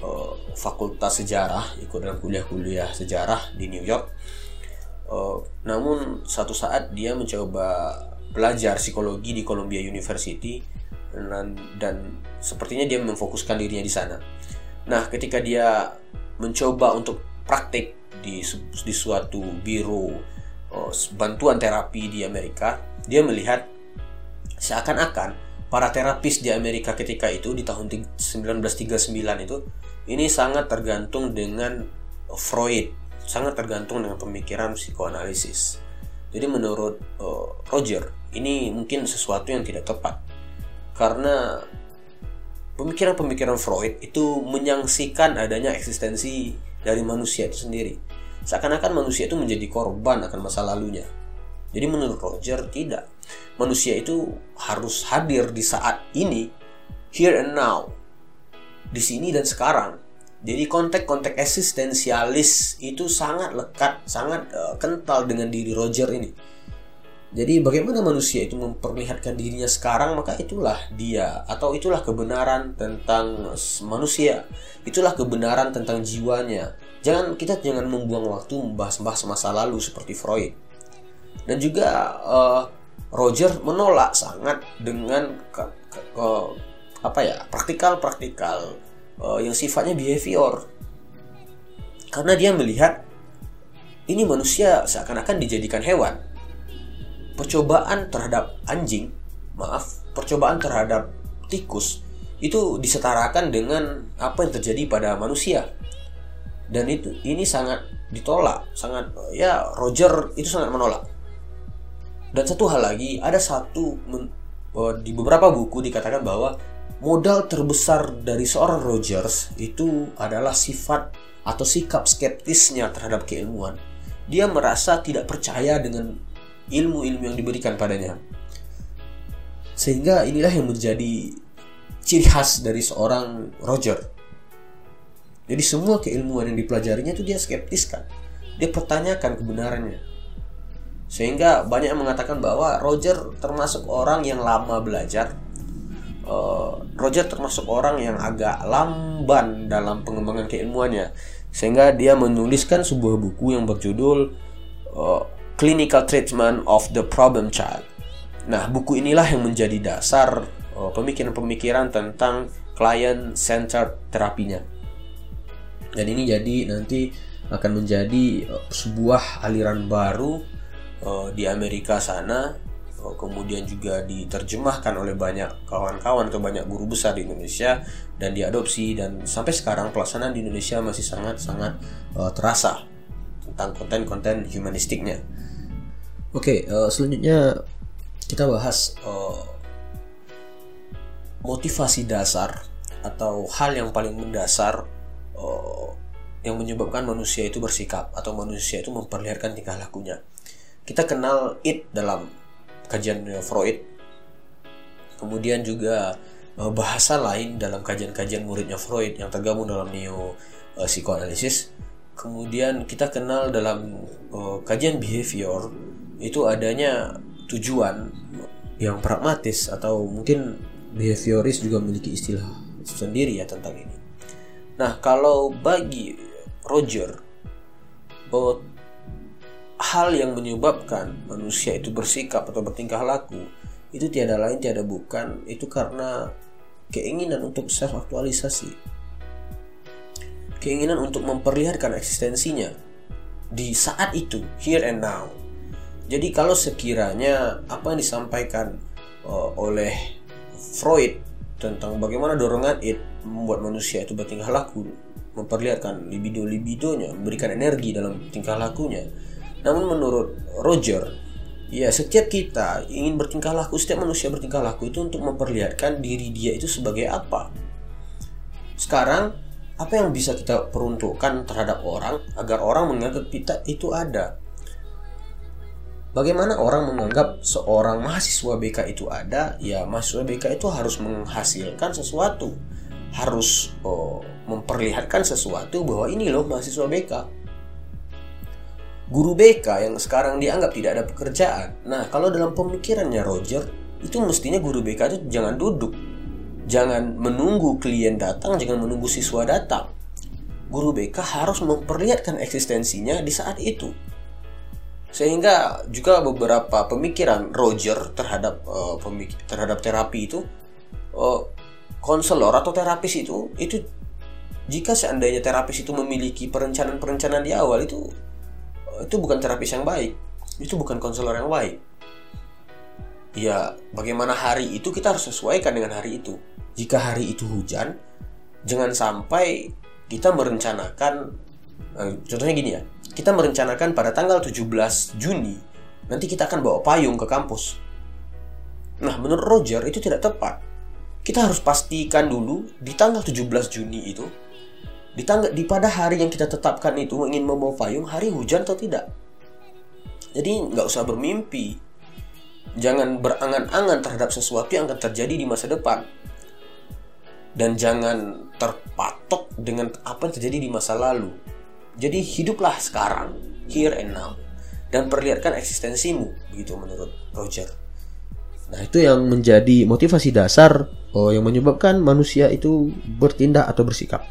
uh, fakultas sejarah, ikut dalam kuliah-kuliah sejarah di New York Uh, namun satu saat dia mencoba belajar psikologi di Columbia University dan, dan sepertinya dia memfokuskan dirinya di sana. Nah, ketika dia mencoba untuk praktik di di suatu biro uh, bantuan terapi di Amerika, dia melihat seakan-akan para terapis di Amerika ketika itu di tahun 1939 itu ini sangat tergantung dengan Freud sangat tergantung dengan pemikiran psikoanalisis. Jadi menurut uh, Roger, ini mungkin sesuatu yang tidak tepat. Karena pemikiran-pemikiran Freud itu menyangsikan adanya eksistensi dari manusia itu sendiri. Seakan-akan manusia itu menjadi korban akan masa lalunya. Jadi menurut Roger tidak. Manusia itu harus hadir di saat ini, here and now. Di sini dan sekarang jadi konteks-konteks eksistensialis itu sangat lekat, sangat uh, kental dengan diri Roger ini. Jadi bagaimana manusia itu memperlihatkan dirinya sekarang maka itulah dia atau itulah kebenaran tentang manusia. Itulah kebenaran tentang jiwanya. Jangan kita jangan membuang waktu membahas-bahas masa lalu seperti Freud. Dan juga uh, Roger menolak sangat dengan ke, ke, ke, apa ya praktikal-praktikal uh, yang sifatnya behavior. Karena dia melihat ini manusia seakan-akan dijadikan hewan. Percobaan terhadap anjing maaf percobaan terhadap tikus itu disetarakan dengan apa yang terjadi pada manusia. Dan itu ini sangat ditolak sangat ya Roger itu sangat menolak. Dan satu hal lagi ada satu eh, di beberapa buku dikatakan bahwa modal terbesar dari seorang Rogers itu adalah sifat atau sikap skeptisnya terhadap keilmuan. Dia merasa tidak percaya dengan ilmu-ilmu yang diberikan padanya. Sehingga inilah yang menjadi ciri khas dari seorang Roger. Jadi semua keilmuan yang dipelajarinya itu dia skeptiskan. Dia pertanyakan kebenarannya. Sehingga banyak yang mengatakan bahwa Roger termasuk orang yang lama belajar. Uh, Roger termasuk orang yang agak lamban dalam pengembangan keilmuannya. Sehingga dia menuliskan sebuah buku yang berjudul uh, Clinical Treatment of the Problem Child. Nah, buku inilah yang menjadi dasar pemikiran pemikiran-pemikiran tentang client centered terapinya. Dan ini jadi nanti akan menjadi uh, sebuah aliran baru uh, di Amerika sana uh, kemudian juga diterjemahkan oleh banyak kawan-kawan atau banyak guru besar di Indonesia dan diadopsi dan sampai sekarang pelaksanaan di Indonesia masih sangat-sangat uh, terasa tentang konten-konten humanistiknya. Oke, okay, uh, selanjutnya kita bahas uh, motivasi dasar atau hal yang paling mendasar uh, yang menyebabkan manusia itu bersikap atau manusia itu memperlihatkan tingkah lakunya. Kita kenal it dalam kajian Freud. Kemudian juga uh, bahasa lain dalam kajian-kajian muridnya Freud yang tergabung dalam neo uh, psikoanalisis. Kemudian kita kenal dalam uh, kajian behavior itu adanya tujuan yang pragmatis atau mungkin behavioris juga memiliki istilah sendiri ya tentang ini. Nah, kalau bagi Roger, hal yang menyebabkan manusia itu bersikap atau bertingkah laku itu tiada lain tiada bukan itu karena keinginan untuk self aktualisasi keinginan untuk memperlihatkan eksistensinya di saat itu here and now jadi kalau sekiranya apa yang disampaikan uh, oleh Freud tentang bagaimana dorongan it membuat manusia itu bertingkah laku, memperlihatkan libido-libidonya, memberikan energi dalam tingkah lakunya. Namun menurut Roger, ya setiap kita ingin bertingkah laku, setiap manusia bertingkah laku itu untuk memperlihatkan diri dia itu sebagai apa. Sekarang, apa yang bisa kita peruntukkan terhadap orang agar orang menganggap kita itu ada? Bagaimana orang menganggap seorang mahasiswa BK itu ada? Ya, mahasiswa BK itu harus menghasilkan sesuatu, harus oh, memperlihatkan sesuatu bahwa ini loh mahasiswa BK. Guru BK yang sekarang dianggap tidak ada pekerjaan. Nah, kalau dalam pemikirannya Roger, itu mestinya guru BK itu jangan duduk, jangan menunggu klien datang, jangan menunggu siswa datang. Guru BK harus memperlihatkan eksistensinya di saat itu sehingga juga beberapa pemikiran Roger terhadap uh, terhadap terapi itu uh, konselor atau terapis itu itu jika seandainya terapis itu memiliki perencanaan-perencanaan di awal itu itu bukan terapis yang baik itu bukan konselor yang baik ya bagaimana hari itu kita harus sesuaikan dengan hari itu jika hari itu hujan jangan sampai kita merencanakan uh, contohnya gini ya kita merencanakan pada tanggal 17 Juni nanti kita akan bawa payung ke kampus. Nah, menurut Roger itu tidak tepat. Kita harus pastikan dulu di tanggal 17 Juni itu di tanggal di pada hari yang kita tetapkan itu ingin membawa payung hari hujan atau tidak. Jadi nggak usah bermimpi. Jangan berangan-angan terhadap sesuatu yang akan terjadi di masa depan. Dan jangan terpatok dengan apa yang terjadi di masa lalu jadi hiduplah sekarang, here and now, dan perlihatkan eksistensimu, begitu menurut Roger. Nah itu yang menjadi motivasi dasar oh, yang menyebabkan manusia itu bertindak atau bersikap.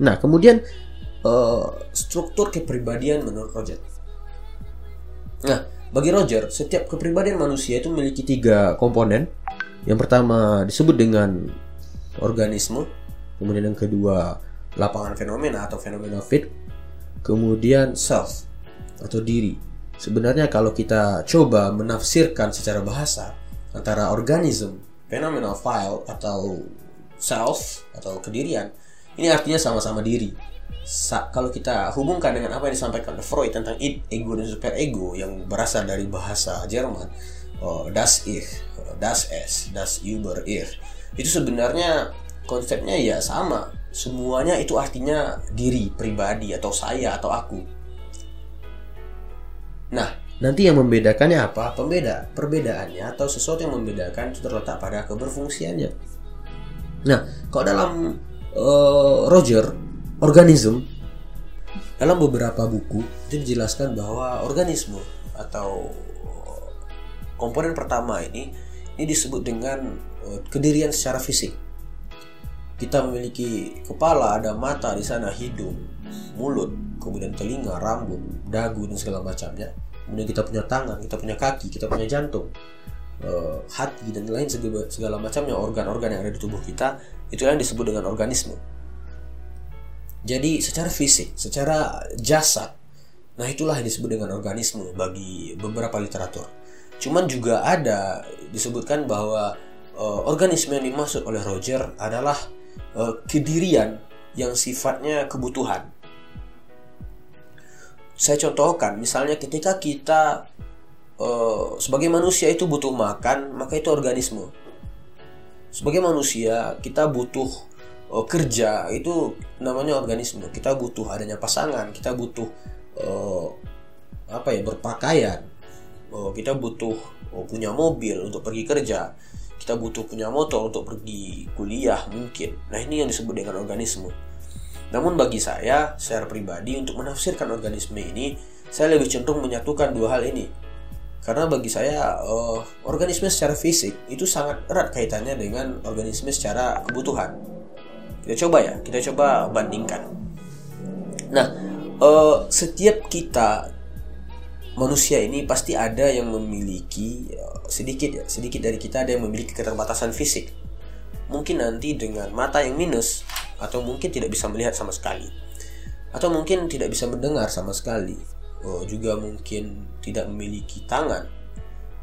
Nah kemudian uh, struktur kepribadian menurut Roger. Nah bagi Roger setiap kepribadian manusia itu memiliki tiga komponen. Yang pertama disebut dengan organisme, kemudian yang kedua lapangan fenomena atau fenomena fit, kemudian self atau diri. Sebenarnya kalau kita coba menafsirkan secara bahasa antara organism, phenomenal file atau self atau kedirian, ini artinya sama-sama diri. Sa kalau kita hubungkan dengan apa yang disampaikan Freud tentang id, ego dan super ego yang berasal dari bahasa Jerman, oh, das ich, das es, das über ich, itu sebenarnya konsepnya ya sama. Semuanya itu artinya diri pribadi atau saya atau aku. Nah nanti yang membedakannya apa? Pembeda perbedaannya atau sesuatu yang membedakan itu terletak pada keberfungsiannya. Nah kalau dalam uh, Roger organisme dalam beberapa buku itu dijelaskan bahwa organisme atau komponen pertama ini ini disebut dengan uh, kedirian secara fisik. Kita memiliki kepala, ada mata di sana, hidung, mulut, kemudian telinga, rambut, dagu dan segala macamnya. Kemudian kita punya tangan, kita punya kaki, kita punya jantung, uh, hati dan lain segala, segala macamnya organ-organ yang ada di tubuh kita itu yang disebut dengan organisme. Jadi secara fisik, secara jasad, nah itulah yang disebut dengan organisme bagi beberapa literatur. Cuman juga ada disebutkan bahwa uh, organisme yang dimaksud oleh Roger adalah uh, kedirian yang sifatnya kebutuhan. Saya contohkan, misalnya ketika kita uh, sebagai manusia itu butuh makan, maka itu organisme. Sebagai manusia kita butuh uh, kerja itu namanya organisme. Kita butuh adanya pasangan kita butuh uh, apa ya berpakaian. Uh, kita butuh uh, punya mobil untuk pergi kerja. Kita butuh punya motor untuk pergi kuliah mungkin. Nah ini yang disebut dengan organisme. Namun bagi saya secara pribadi untuk menafsirkan organisme ini saya lebih cenderung menyatukan dua hal ini karena bagi saya uh, organisme secara fisik itu sangat erat kaitannya dengan organisme secara kebutuhan kita coba ya, kita coba bandingkan. Nah, uh, setiap kita manusia ini pasti ada yang memiliki uh, sedikit ya, sedikit dari kita ada yang memiliki keterbatasan fisik. Mungkin nanti dengan mata yang minus atau mungkin tidak bisa melihat sama sekali. Atau mungkin tidak bisa mendengar sama sekali. Uh, juga mungkin tidak memiliki tangan.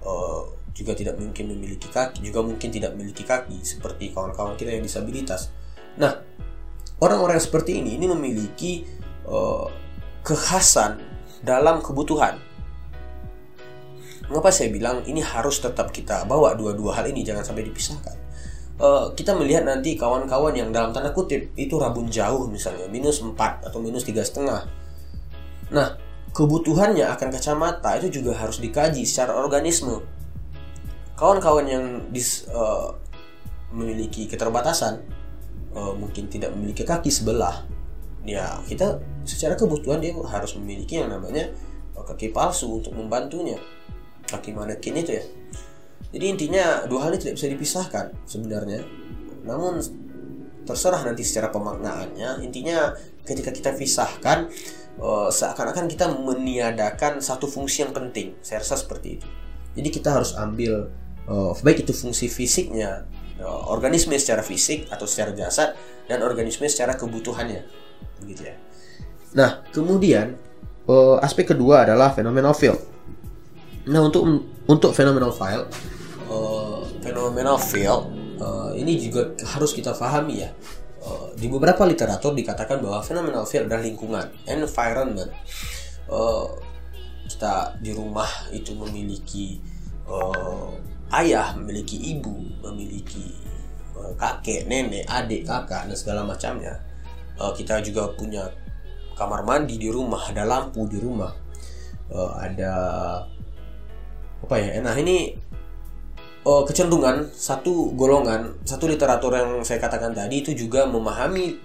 Uh, juga tidak mungkin memiliki kaki, juga mungkin tidak memiliki kaki seperti kawan-kawan kita yang disabilitas Nah, orang-orang seperti ini ini memiliki uh, kekhasan dalam kebutuhan. Mengapa saya bilang ini harus tetap kita bawa dua-dua hal ini jangan sampai dipisahkan. Uh, kita melihat nanti kawan-kawan yang dalam tanda kutip itu rabun jauh misalnya minus 4 atau minus tiga setengah. Nah, kebutuhannya akan kacamata itu juga harus dikaji secara organisme. Kawan-kawan yang dis, uh, memiliki keterbatasan uh, mungkin tidak memiliki kaki sebelah ya kita secara kebutuhan dia harus memiliki yang namanya uh, kaki palsu untuk membantunya. Kaki manekin itu ya. Jadi intinya dua hal ini tidak bisa dipisahkan sebenarnya. Namun terserah nanti secara pemaknaannya. Intinya ketika kita pisahkan uh, seakan-akan kita meniadakan satu fungsi yang penting. Saya rasa seperti itu. Jadi kita harus ambil uh, baik itu fungsi fisiknya Eh, organisme secara fisik atau secara jasad dan organisme secara kebutuhannya. Begitu ya. Nah kemudian uh, aspek kedua adalah phenomenal field. Nah untuk untuk phenomenal field uh, field uh, ini juga harus kita pahami ya di beberapa literatur dikatakan bahwa phenomenal field adalah lingkungan environment uh, kita di rumah itu memiliki uh, ayah, memiliki ibu, memiliki uh, kakek, nenek, adik, kakak dan segala macamnya. Uh, kita juga punya kamar mandi di rumah, ada lampu di rumah, uh, ada apa ya? Nah ini uh, kecenderungan satu golongan, satu literatur yang saya katakan tadi itu juga memahami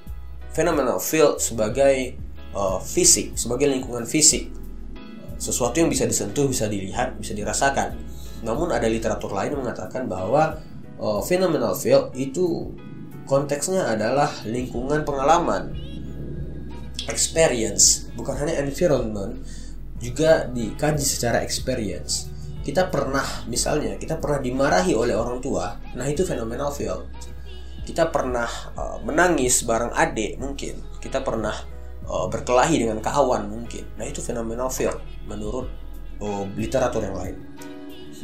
phenomenal field sebagai uh, fisik, sebagai lingkungan fisik, sesuatu yang bisa disentuh, bisa dilihat, bisa dirasakan namun ada literatur lain yang mengatakan bahwa uh, phenomenal field itu konteksnya adalah lingkungan pengalaman, experience, bukan hanya environment, juga dikaji secara experience. Kita pernah, misalnya, kita pernah dimarahi oleh orang tua, nah itu phenomenal field. Kita pernah uh, menangis bareng adik mungkin, kita pernah uh, berkelahi dengan kawan mungkin, nah itu phenomenal field menurut uh, literatur yang lain.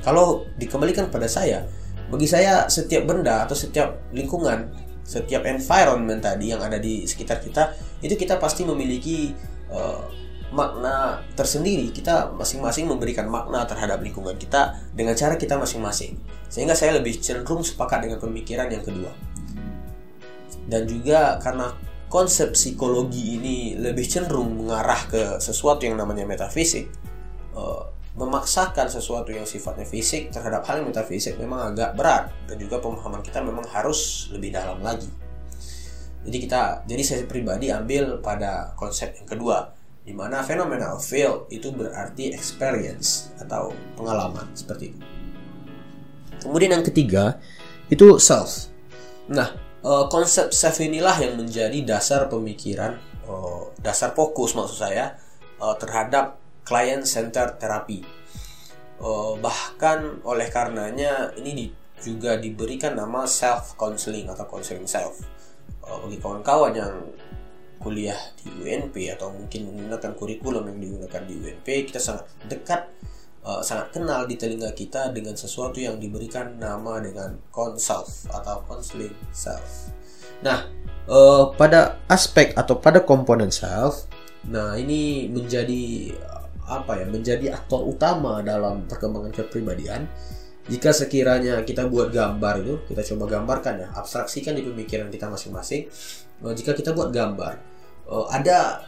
Kalau dikembalikan pada saya, bagi saya setiap benda atau setiap lingkungan, setiap environment tadi yang ada di sekitar kita, itu kita pasti memiliki uh, makna tersendiri. Kita masing-masing memberikan makna terhadap lingkungan kita dengan cara kita masing-masing. Sehingga saya lebih cenderung sepakat dengan pemikiran yang kedua. Dan juga karena konsep psikologi ini lebih cenderung mengarah ke sesuatu yang namanya metafisik, uh, memaksakan sesuatu yang sifatnya fisik terhadap hal yang metafisik memang agak berat dan juga pemahaman kita memang harus lebih dalam lagi. Jadi kita jadi saya pribadi ambil pada konsep yang kedua di mana phenomenal feel itu berarti experience atau pengalaman seperti itu. Kemudian yang ketiga itu self. Nah, uh, konsep self inilah yang menjadi dasar pemikiran, uh, dasar fokus maksud saya uh, terhadap client center terapi. Uh, bahkan oleh karenanya ini juga diberikan nama self counseling atau counseling self bagi kawan-kawan yang kuliah di UNP atau mungkin menggunakan kurikulum yang digunakan di UNP kita sangat dekat uh, sangat kenal di telinga kita dengan sesuatu yang diberikan nama dengan consult atau counseling self. Nah, uh, pada aspek atau pada komponen self, nah ini menjadi apa ya menjadi aktor utama dalam perkembangan kepribadian jika sekiranya kita buat gambar itu kita coba gambarkan ya abstraksikan di pemikiran kita masing-masing jika kita buat gambar uh, ada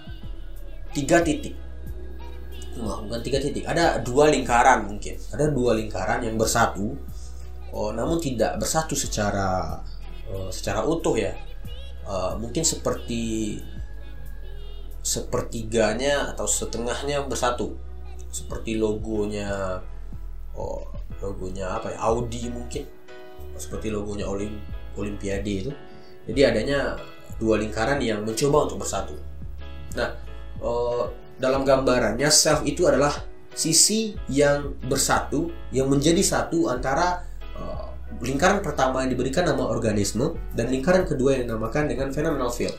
tiga titik. Oh, bukan tiga titik. Ada dua lingkaran mungkin. Ada dua lingkaran yang bersatu. Oh, namun tidak bersatu secara uh, secara utuh ya. Uh, mungkin seperti sepertiganya atau setengahnya bersatu. Seperti logonya oh logonya apa ya? Audi mungkin. Seperti logonya Olim Olimpiade itu. Jadi adanya dua lingkaran yang mencoba untuk bersatu. Nah oh, dalam gambarannya self itu adalah sisi yang bersatu yang menjadi satu antara uh, lingkaran pertama yang diberikan nama organisme dan lingkaran kedua yang dinamakan dengan phenomenal field.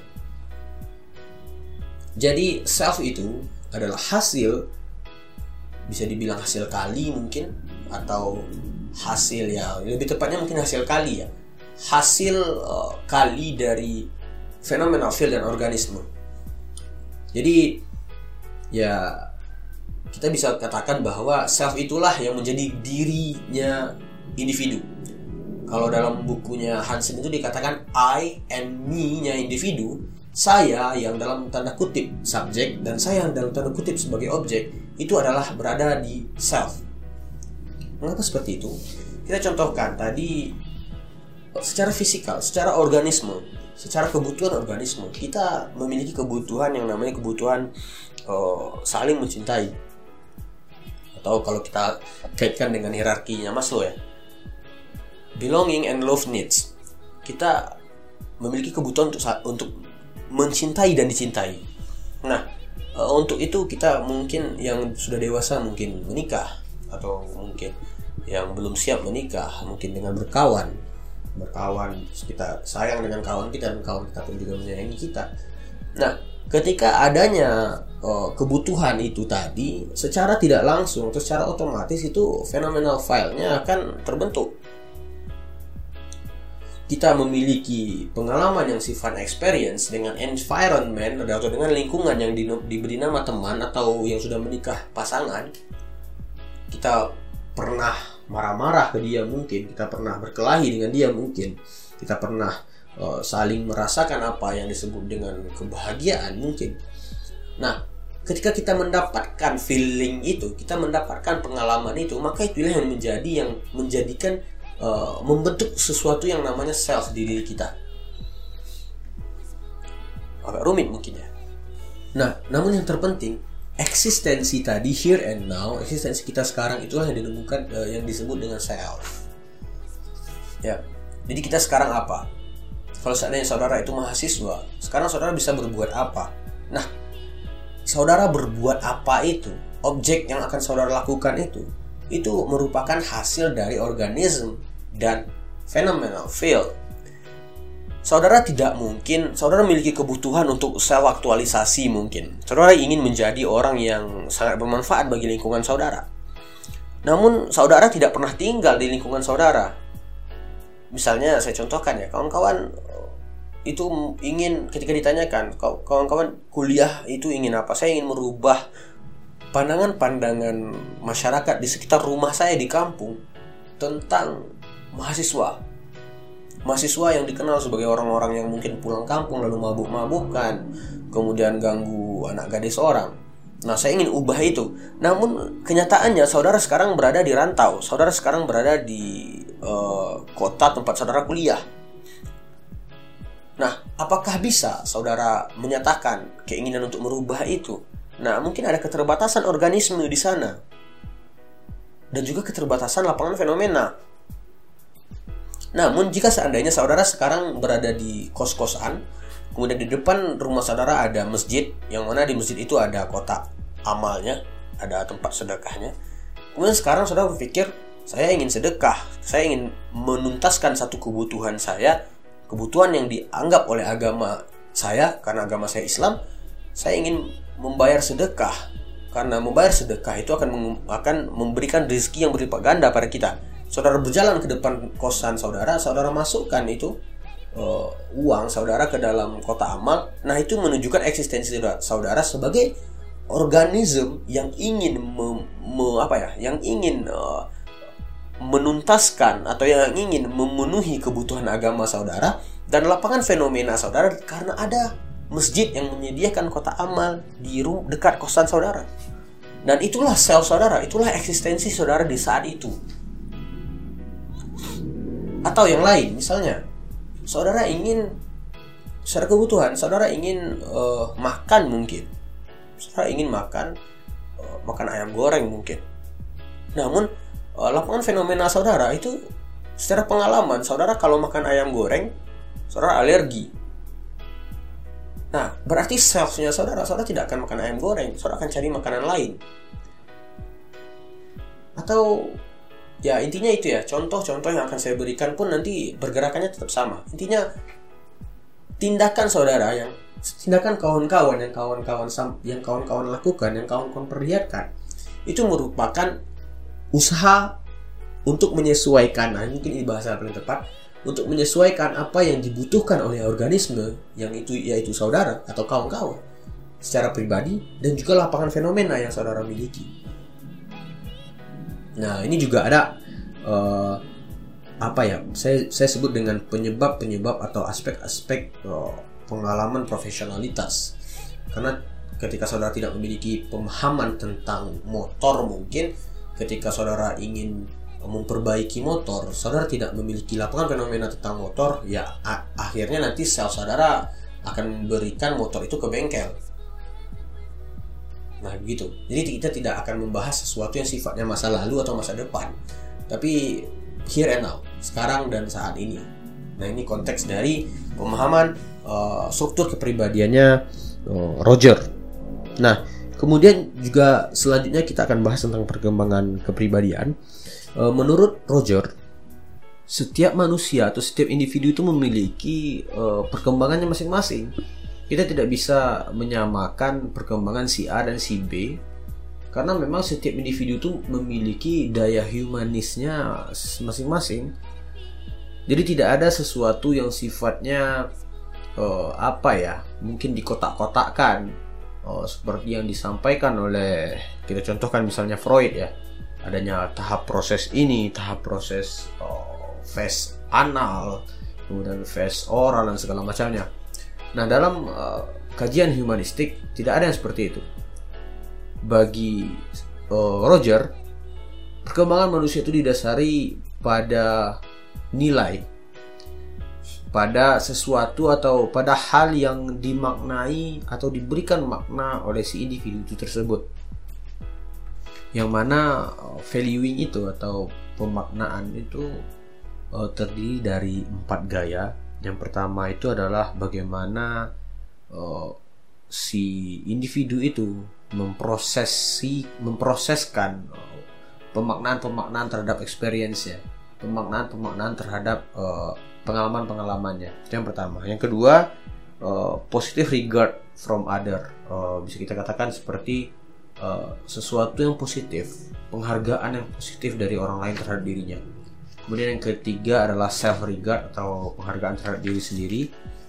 Jadi self itu adalah hasil bisa dibilang hasil kali mungkin atau hasil ya lebih tepatnya mungkin hasil kali ya. Hasil uh, kali dari fenomena field dan organisme. Jadi ya kita bisa katakan bahwa self itulah yang menjadi dirinya individu. Kalau dalam bukunya Hansen itu dikatakan I and me-nya individu, saya yang dalam tanda kutip subjek dan saya yang dalam tanda kutip sebagai objek itu adalah berada di self. Mengapa seperti itu? Kita contohkan tadi secara fisikal, secara organisme, secara kebutuhan organisme, kita memiliki kebutuhan yang namanya kebutuhan uh, saling mencintai. Atau kalau kita kaitkan dengan hierarkinya Maslow ya. Belonging and love needs. Kita memiliki kebutuhan untuk untuk mencintai dan dicintai. Nah, uh, untuk itu kita mungkin yang sudah dewasa mungkin menikah atau mungkin yang belum siap menikah mungkin dengan berkawan berkawan kita sayang dengan kawan kita dan kawan kita pun juga menyayangi kita. Nah ketika adanya uh, kebutuhan itu tadi secara tidak langsung atau secara otomatis itu fenomenal filenya akan terbentuk. Kita memiliki pengalaman yang sifat experience dengan environment atau dengan lingkungan yang di, diberi nama teman atau yang sudah menikah pasangan. Kita pernah marah-marah ke dia mungkin kita pernah berkelahi dengan dia mungkin kita pernah uh, saling merasakan apa yang disebut dengan kebahagiaan mungkin nah ketika kita mendapatkan feeling itu kita mendapatkan pengalaman itu maka itulah yang menjadi yang menjadikan uh, membentuk sesuatu yang namanya self di diri kita. Agak rumit mungkin ya. Nah, namun yang terpenting eksistensi tadi here and now, eksistensi kita sekarang itulah yang ditemukan uh, yang disebut dengan self. Ya. Jadi kita sekarang apa? Kalau seandainya saudara itu mahasiswa, sekarang saudara bisa berbuat apa? Nah, saudara berbuat apa itu? Objek yang akan saudara lakukan itu itu merupakan hasil dari organisme dan phenomenal field. Saudara tidak mungkin, saudara memiliki kebutuhan untuk self aktualisasi mungkin. Saudara ingin menjadi orang yang sangat bermanfaat bagi lingkungan saudara. Namun saudara tidak pernah tinggal di lingkungan saudara. Misalnya saya contohkan ya, kawan-kawan itu ingin ketika ditanyakan, kawan-kawan kuliah itu ingin apa? Saya ingin merubah pandangan-pandangan masyarakat di sekitar rumah saya di kampung tentang mahasiswa mahasiswa yang dikenal sebagai orang-orang yang mungkin pulang kampung lalu mabuk-mabukan kemudian ganggu anak gadis orang nah saya ingin ubah itu namun kenyataannya saudara sekarang berada di rantau saudara sekarang berada di uh, kota tempat saudara kuliah Nah, apakah bisa saudara menyatakan keinginan untuk merubah itu? Nah, mungkin ada keterbatasan organisme di sana. Dan juga keterbatasan lapangan fenomena. Namun, jika seandainya saudara sekarang berada di kos-kosan, kemudian di depan rumah saudara ada masjid, yang mana di masjid itu ada kotak amalnya, ada tempat sedekahnya. Kemudian sekarang saudara berpikir, saya ingin sedekah, saya ingin menuntaskan satu kebutuhan saya, kebutuhan yang dianggap oleh agama saya karena agama saya Islam, saya ingin membayar sedekah karena membayar sedekah itu akan akan memberikan rezeki yang berlipat ganda pada kita. Saudara berjalan ke depan kosan saudara, saudara masukkan itu uh, uang saudara ke dalam kota amal. Nah, itu menunjukkan eksistensi saudara sebagai organisme yang ingin me, me, apa ya, yang ingin uh, menuntaskan atau yang ingin memenuhi kebutuhan agama saudara dan lapangan fenomena saudara karena ada masjid yang menyediakan kota amal di dekat kosan saudara. Dan itulah sel saudara, itulah eksistensi saudara di saat itu. Atau yang lain, misalnya saudara ingin secara kebutuhan, saudara ingin uh, makan mungkin. Saudara ingin makan uh, makan ayam goreng mungkin. Namun uh, lapangan fenomena saudara itu secara pengalaman saudara kalau makan ayam goreng saudara alergi nah berarti selfnya saudara saudara tidak akan makan ayam goreng saudara akan cari makanan lain atau ya intinya itu ya contoh-contoh yang akan saya berikan pun nanti pergerakannya tetap sama intinya tindakan saudara yang tindakan kawan-kawan yang kawan-kawan yang kawan-kawan lakukan yang kawan-kawan perlihatkan itu merupakan usaha untuk menyesuaikan, nah mungkin ini bahasa paling tepat, untuk menyesuaikan apa yang dibutuhkan oleh organisme yang itu yaitu saudara atau kawan-kawan secara pribadi dan juga lapangan fenomena yang saudara miliki. Nah ini juga ada uh, apa ya? Saya saya sebut dengan penyebab-penyebab atau aspek-aspek uh, pengalaman profesionalitas. Karena ketika saudara tidak memiliki pemahaman tentang motor mungkin ketika saudara ingin memperbaiki motor, saudara tidak memiliki lapangan fenomena tentang motor, ya akhirnya nanti sel saudara akan memberikan motor itu ke bengkel. Nah begitu. Jadi kita tidak akan membahas sesuatu yang sifatnya masa lalu atau masa depan, tapi here and now, sekarang dan saat ini. Nah ini konteks dari pemahaman uh, struktur kepribadiannya uh, Roger. Nah Kemudian juga selanjutnya kita akan bahas tentang perkembangan kepribadian. E, menurut Roger, setiap manusia atau setiap individu itu memiliki e, perkembangannya masing-masing. Kita tidak bisa menyamakan perkembangan si A dan si B karena memang setiap individu itu memiliki daya humanisnya masing-masing. Jadi tidak ada sesuatu yang sifatnya uh, apa ya, mungkin dikotak-kotakkan oh, seperti yang disampaikan oleh kita contohkan misalnya Freud ya adanya tahap proses ini tahap proses oh, fase anal kemudian fase oral dan segala macamnya nah dalam uh, kajian humanistik tidak ada yang seperti itu. Bagi uh, Roger perkembangan manusia itu didasari pada nilai pada sesuatu atau pada hal yang dimaknai atau diberikan makna oleh si individu itu tersebut. Yang mana uh, valuing itu atau pemaknaan itu terdiri dari empat gaya yang pertama itu adalah bagaimana uh, si individu itu memprosesi memproseskan uh, pemaknaan-pemaknaan terhadap experience ya pemaknaan-pemaknaan terhadap uh, pengalaman-pengalamannya. Itu yang pertama. Yang kedua, uh, positive regard from other. Uh, bisa kita katakan seperti uh, sesuatu yang positif, penghargaan yang positif dari orang lain terhadap dirinya. Kemudian yang ketiga adalah self regard atau penghargaan terhadap diri sendiri.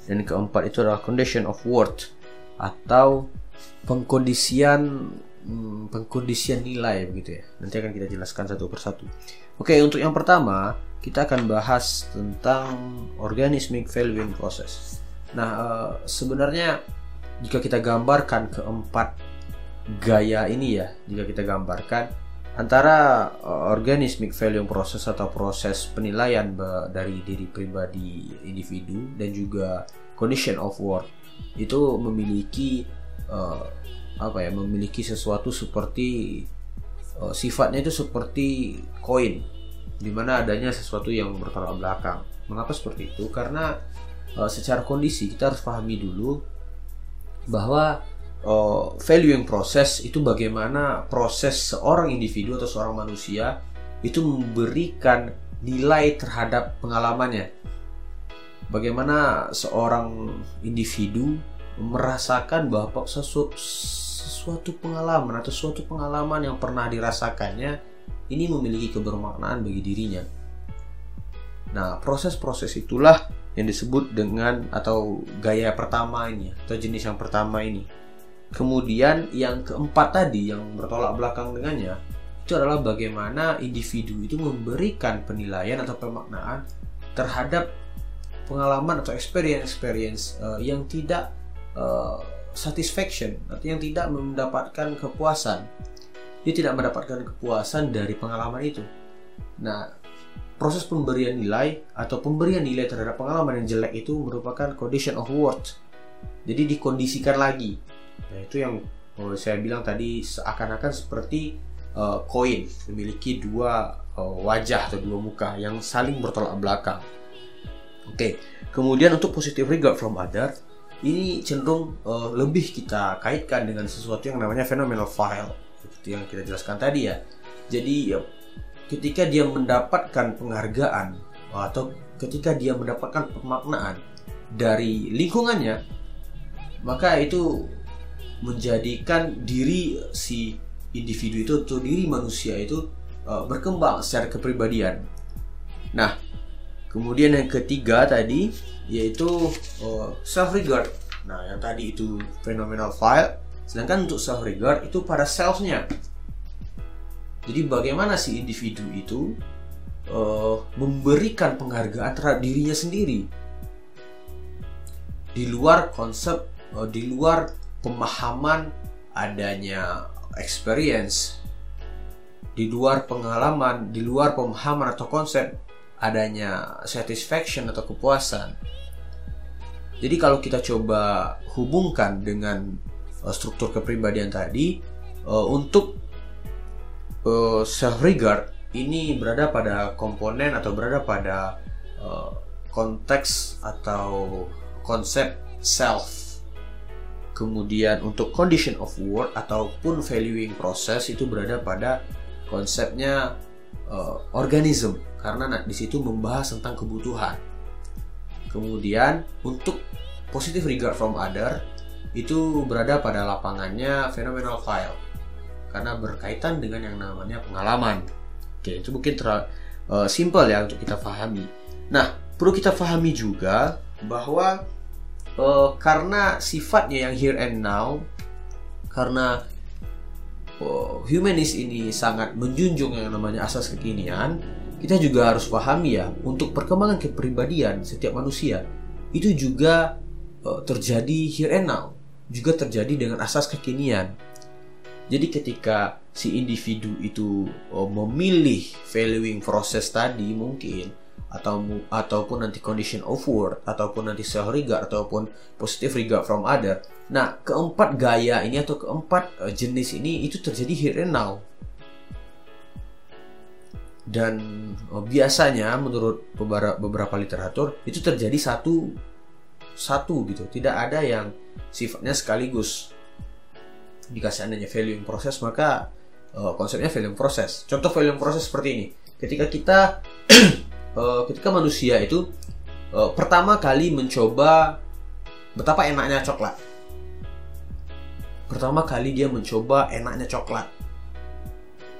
Dan keempat itu adalah condition of worth atau pengkondisian hmm, pengkondisian nilai begitu ya. Nanti akan kita jelaskan satu persatu. Oke, untuk yang pertama kita akan bahas tentang organismic valuing process. Nah, uh, sebenarnya jika kita gambarkan keempat gaya ini ya, jika kita gambarkan antara uh, organismic valuing process atau proses penilaian dari diri pribadi individu dan juga condition of work itu memiliki uh, apa ya memiliki sesuatu seperti uh, sifatnya itu seperti koin di mana adanya sesuatu yang bertolak belakang. Mengapa seperti itu? Karena uh, secara kondisi kita harus pahami dulu bahwa uh, valuing proses itu bagaimana proses seorang individu atau seorang manusia itu memberikan nilai terhadap pengalamannya. Bagaimana seorang individu merasakan bahwa sesuatu, sesuatu pengalaman atau suatu pengalaman yang pernah dirasakannya ini memiliki kebermaknaan bagi dirinya. Nah, proses-proses itulah yang disebut dengan atau gaya pertama ini atau jenis yang pertama ini. Kemudian yang keempat tadi yang bertolak belakang dengannya itu adalah bagaimana individu itu memberikan penilaian atau pemaknaan terhadap pengalaman atau experience-experience uh, yang tidak uh, satisfaction atau yang tidak mendapatkan kepuasan dia tidak mendapatkan kepuasan dari pengalaman itu. Nah, proses pemberian nilai atau pemberian nilai terhadap pengalaman yang jelek itu merupakan condition of worth. Jadi dikondisikan lagi. Nah, itu yang oh, saya bilang tadi seakan-akan seperti uh, koin memiliki dua uh, wajah atau dua muka yang saling bertolak belakang. Oke, okay. kemudian untuk positive regard from other ini cenderung uh, lebih kita kaitkan dengan sesuatu yang namanya phenomenal file seperti yang kita jelaskan tadi ya. Jadi ya, ketika dia mendapatkan penghargaan atau ketika dia mendapatkan pemaknaan dari lingkungannya, maka itu menjadikan diri si individu itu atau diri manusia itu uh, berkembang secara kepribadian. Nah, kemudian yang ketiga tadi yaitu uh, self regard. Nah, yang tadi itu phenomenal file Sedangkan untuk self regard itu pada selfnya. Jadi bagaimana si individu itu uh, memberikan penghargaan terhadap dirinya sendiri di luar konsep, uh, di luar pemahaman adanya experience, di luar pengalaman, di luar pemahaman atau konsep adanya satisfaction atau kepuasan. Jadi kalau kita coba hubungkan dengan uh, struktur kepribadian tadi uh, untuk uh, self regard ini berada pada komponen atau berada pada konteks atau konsep self kemudian untuk condition of work ataupun valuing process itu berada pada konsepnya uh, organism karena nah, di situ membahas tentang kebutuhan kemudian untuk positive regard from other itu berada pada lapangannya phenomenal file karena berkaitan dengan yang namanya pengalaman. Oke, itu mungkin terlalu uh, simple ya untuk kita pahami. Nah, perlu kita pahami juga bahwa uh, karena sifatnya yang here and now, karena uh, humanis ini sangat menjunjung yang namanya asas kekinian, kita juga harus pahami ya untuk perkembangan kepribadian setiap manusia itu juga uh, terjadi here and now juga terjadi dengan asas kekinian. Jadi ketika si individu itu oh, memilih valuing proses tadi mungkin atau ataupun nanti condition of work ataupun nanti self regard ataupun positive regard from other. Nah, keempat gaya ini atau keempat uh, jenis ini itu terjadi here and now. Dan uh, biasanya menurut beberapa, literatur itu terjadi satu satu gitu. Tidak ada yang sifatnya sekaligus dikasih adanya value proses maka uh, konsepnya value proses contoh value proses seperti ini ketika kita uh, ketika manusia itu uh, pertama kali mencoba betapa enaknya coklat. Pertama kali dia mencoba enaknya coklat.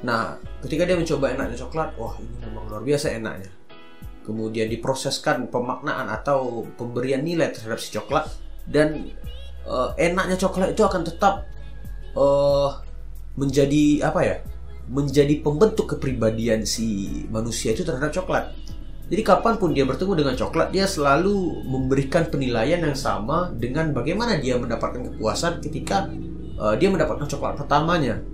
Nah ketika dia mencoba enaknya coklat wah ini memang luar biasa enaknya. Kemudian diproseskan pemaknaan atau pemberian nilai terhadap si coklat dan uh, enaknya coklat itu akan tetap uh, menjadi apa ya menjadi pembentuk kepribadian si manusia itu terhadap coklat jadi kapan pun dia bertemu dengan coklat dia selalu memberikan penilaian yang sama dengan bagaimana dia mendapatkan kepuasan ketika uh, dia mendapatkan coklat pertamanya.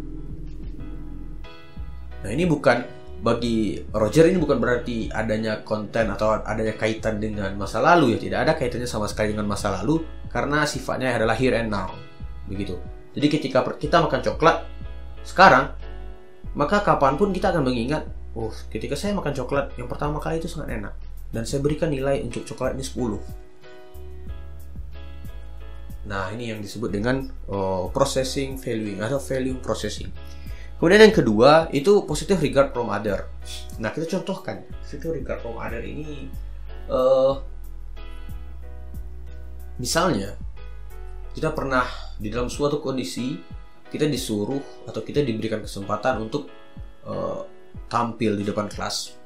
Nah ini bukan bagi Roger ini bukan berarti adanya konten atau adanya kaitan dengan masa lalu ya. Tidak ada kaitannya sama sekali dengan masa lalu karena sifatnya adalah here and now. Begitu. Jadi ketika kita makan coklat sekarang maka kapan pun kita akan mengingat oh ketika saya makan coklat yang pertama kali itu sangat enak dan saya berikan nilai untuk coklat ini 10 Nah, ini yang disebut dengan uh, processing valuing atau value processing. Kemudian yang kedua itu positive regard from other. Nah, kita contohkan positive regard from other ini uh, misalnya kita pernah di dalam suatu kondisi kita disuruh atau kita diberikan kesempatan untuk uh, tampil di depan kelas.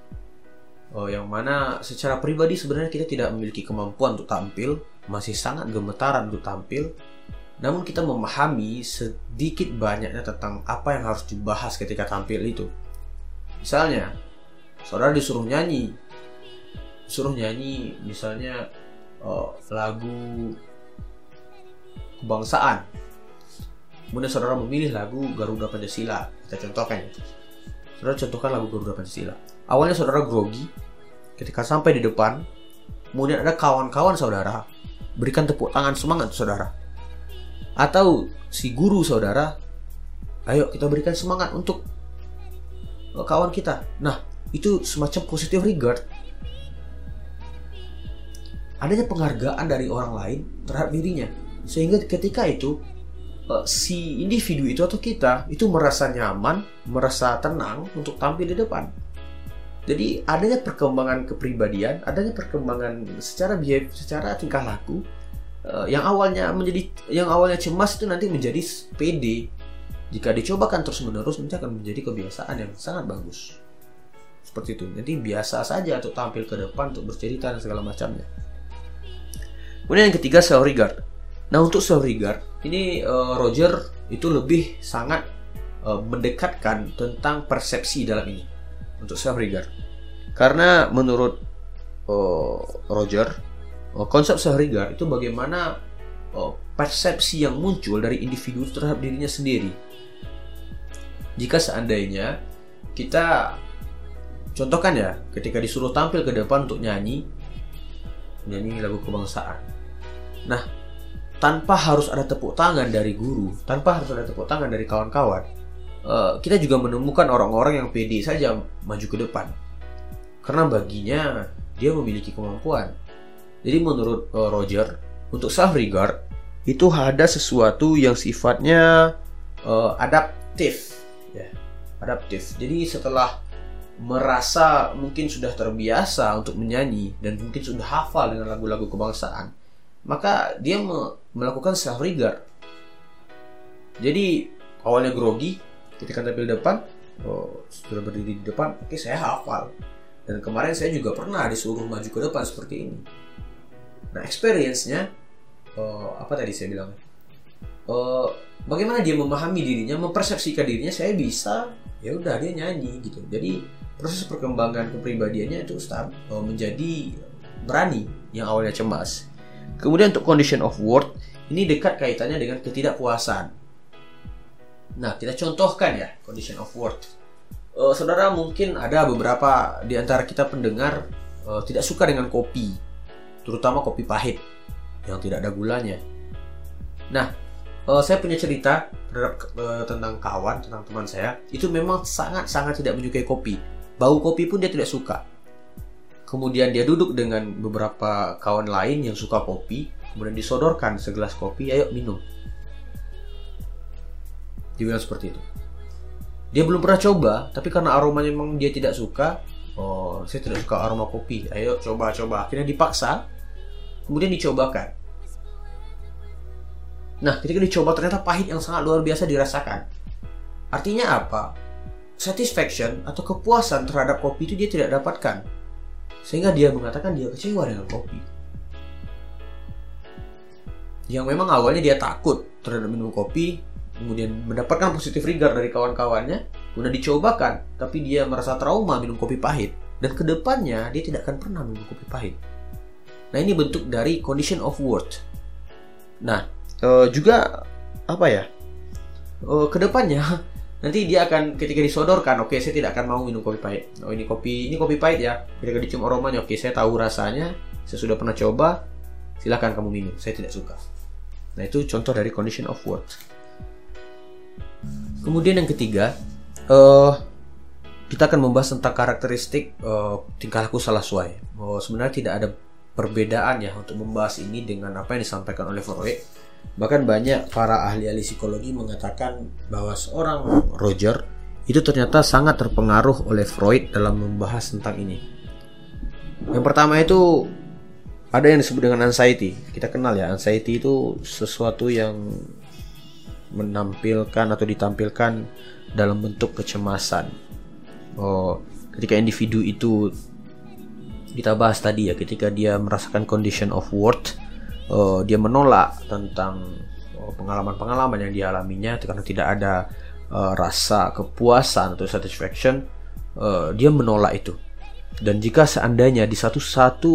Uh, yang mana secara pribadi sebenarnya kita tidak memiliki kemampuan untuk tampil, masih sangat gemetaran untuk tampil, namun kita memahami sedikit banyaknya tentang apa yang harus dibahas ketika tampil itu. Misalnya, saudara disuruh nyanyi, disuruh nyanyi misalnya uh, lagu kebangsaan. Kemudian saudara memilih lagu Garuda Pancasila. Kita contohkan. Saudara contohkan lagu Garuda Pancasila. Awalnya saudara grogi, ketika sampai di depan, kemudian ada kawan-kawan saudara berikan tepuk tangan semangat saudara. Atau si guru saudara, ayo kita berikan semangat untuk eh, kawan kita. Nah, itu semacam positive regard. Adanya penghargaan dari orang lain terhadap dirinya. Sehingga ketika itu eh, si individu itu atau kita itu merasa nyaman, merasa tenang untuk tampil di depan. Jadi adanya perkembangan kepribadian, adanya perkembangan secara behavior, secara tingkah laku uh, yang awalnya menjadi yang awalnya cemas itu nanti menjadi PD. Jika dicobakan terus menerus nanti akan menjadi kebiasaan yang sangat bagus. Seperti itu. Nanti biasa saja untuk tampil ke depan untuk bercerita dan segala macamnya. Kemudian yang ketiga self regard. Nah untuk self regard ini uh, Roger itu lebih sangat uh, mendekatkan tentang persepsi dalam ini untuk self regard. Karena menurut uh, Roger, uh, konsep self regard itu bagaimana uh, persepsi yang muncul dari individu terhadap dirinya sendiri. Jika seandainya kita contohkan ya, ketika disuruh tampil ke depan untuk nyanyi, nyanyi lagu kebangsaan. Nah, tanpa harus ada tepuk tangan dari guru, tanpa harus ada tepuk tangan dari kawan-kawan, Eh, kita juga menemukan orang-orang yang pede saja maju ke depan karena baginya dia memiliki kemampuan. Jadi menurut uh, Roger untuk self regard itu ada sesuatu yang sifatnya uh, adaptif, ya, adaptif. Jadi setelah merasa mungkin sudah terbiasa untuk menyanyi dan mungkin sudah hafal dengan lagu-lagu kebangsaan, maka dia melakukan self regard. Jadi awalnya grogi, ketika tampil depan oh, sudah berdiri di depan oke saya hafal. Dan kemarin saya juga pernah disuruh maju ke depan seperti ini. Nah experience-nya oh, apa tadi saya bilang? Oh, bagaimana dia memahami dirinya mempersepsikan dirinya saya bisa ya udah dia nyanyi gitu. Jadi proses perkembangan kepribadiannya itu start oh, menjadi berani yang awalnya cemas kemudian untuk condition of worth ini dekat kaitannya dengan ketidakpuasan Nah, kita contohkan ya condition of worth. Uh, saudara mungkin ada beberapa di antara kita pendengar uh, tidak suka dengan kopi, terutama kopi pahit yang tidak ada gulanya. Nah, uh, saya punya cerita terhadap uh, tentang kawan, tentang teman saya, itu memang sangat-sangat tidak menyukai kopi. Bau kopi pun dia tidak suka. Kemudian dia duduk dengan beberapa kawan lain yang suka kopi, kemudian disodorkan segelas kopi, ayo minum. Dibilang seperti itu. Dia belum pernah coba tapi karena aromanya memang dia tidak suka oh saya tidak suka aroma kopi. Ayo coba coba. Akhirnya dipaksa kemudian dicobakan. Nah ketika dicoba ternyata pahit yang sangat luar biasa dirasakan. Artinya apa? Satisfaction atau kepuasan terhadap kopi itu dia tidak dapatkan sehingga dia mengatakan dia kecewa dengan kopi yang memang awalnya dia takut terhadap minum kopi kemudian mendapatkan positif regard dari kawan-kawannya, kemudian dicobakan, tapi dia merasa trauma minum kopi pahit, dan ke depannya dia tidak akan pernah minum kopi pahit. Nah ini bentuk dari condition of worth. Nah uh, juga apa ya? Uh, ke depannya nanti dia akan ketika disodorkan oke saya tidak akan mau minum kopi pahit. Oh ini kopi ini kopi pahit ya. Ketika dicium aromanya oke saya tahu rasanya saya sudah pernah coba silahkan kamu minum. Saya tidak suka. Nah itu contoh dari condition of words kemudian yang ketiga uh, kita akan membahas tentang karakteristik uh, tingkah laku salah suai oh, sebenarnya tidak ada perbedaan ya untuk membahas ini dengan apa yang disampaikan oleh Freud Bahkan banyak para ahli-ahli psikologi mengatakan bahwa seorang Roger itu ternyata sangat terpengaruh oleh Freud dalam membahas tentang ini. Yang pertama itu ada yang disebut dengan anxiety. Kita kenal ya, anxiety itu sesuatu yang menampilkan atau ditampilkan dalam bentuk kecemasan. Oh, ketika individu itu kita bahas tadi ya, ketika dia merasakan condition of worth, uh, dia menolak tentang oh, pengalaman-pengalaman yang dialaminya karena tidak ada uh, rasa kepuasan atau satisfaction uh, dia menolak itu dan jika seandainya di satu-satu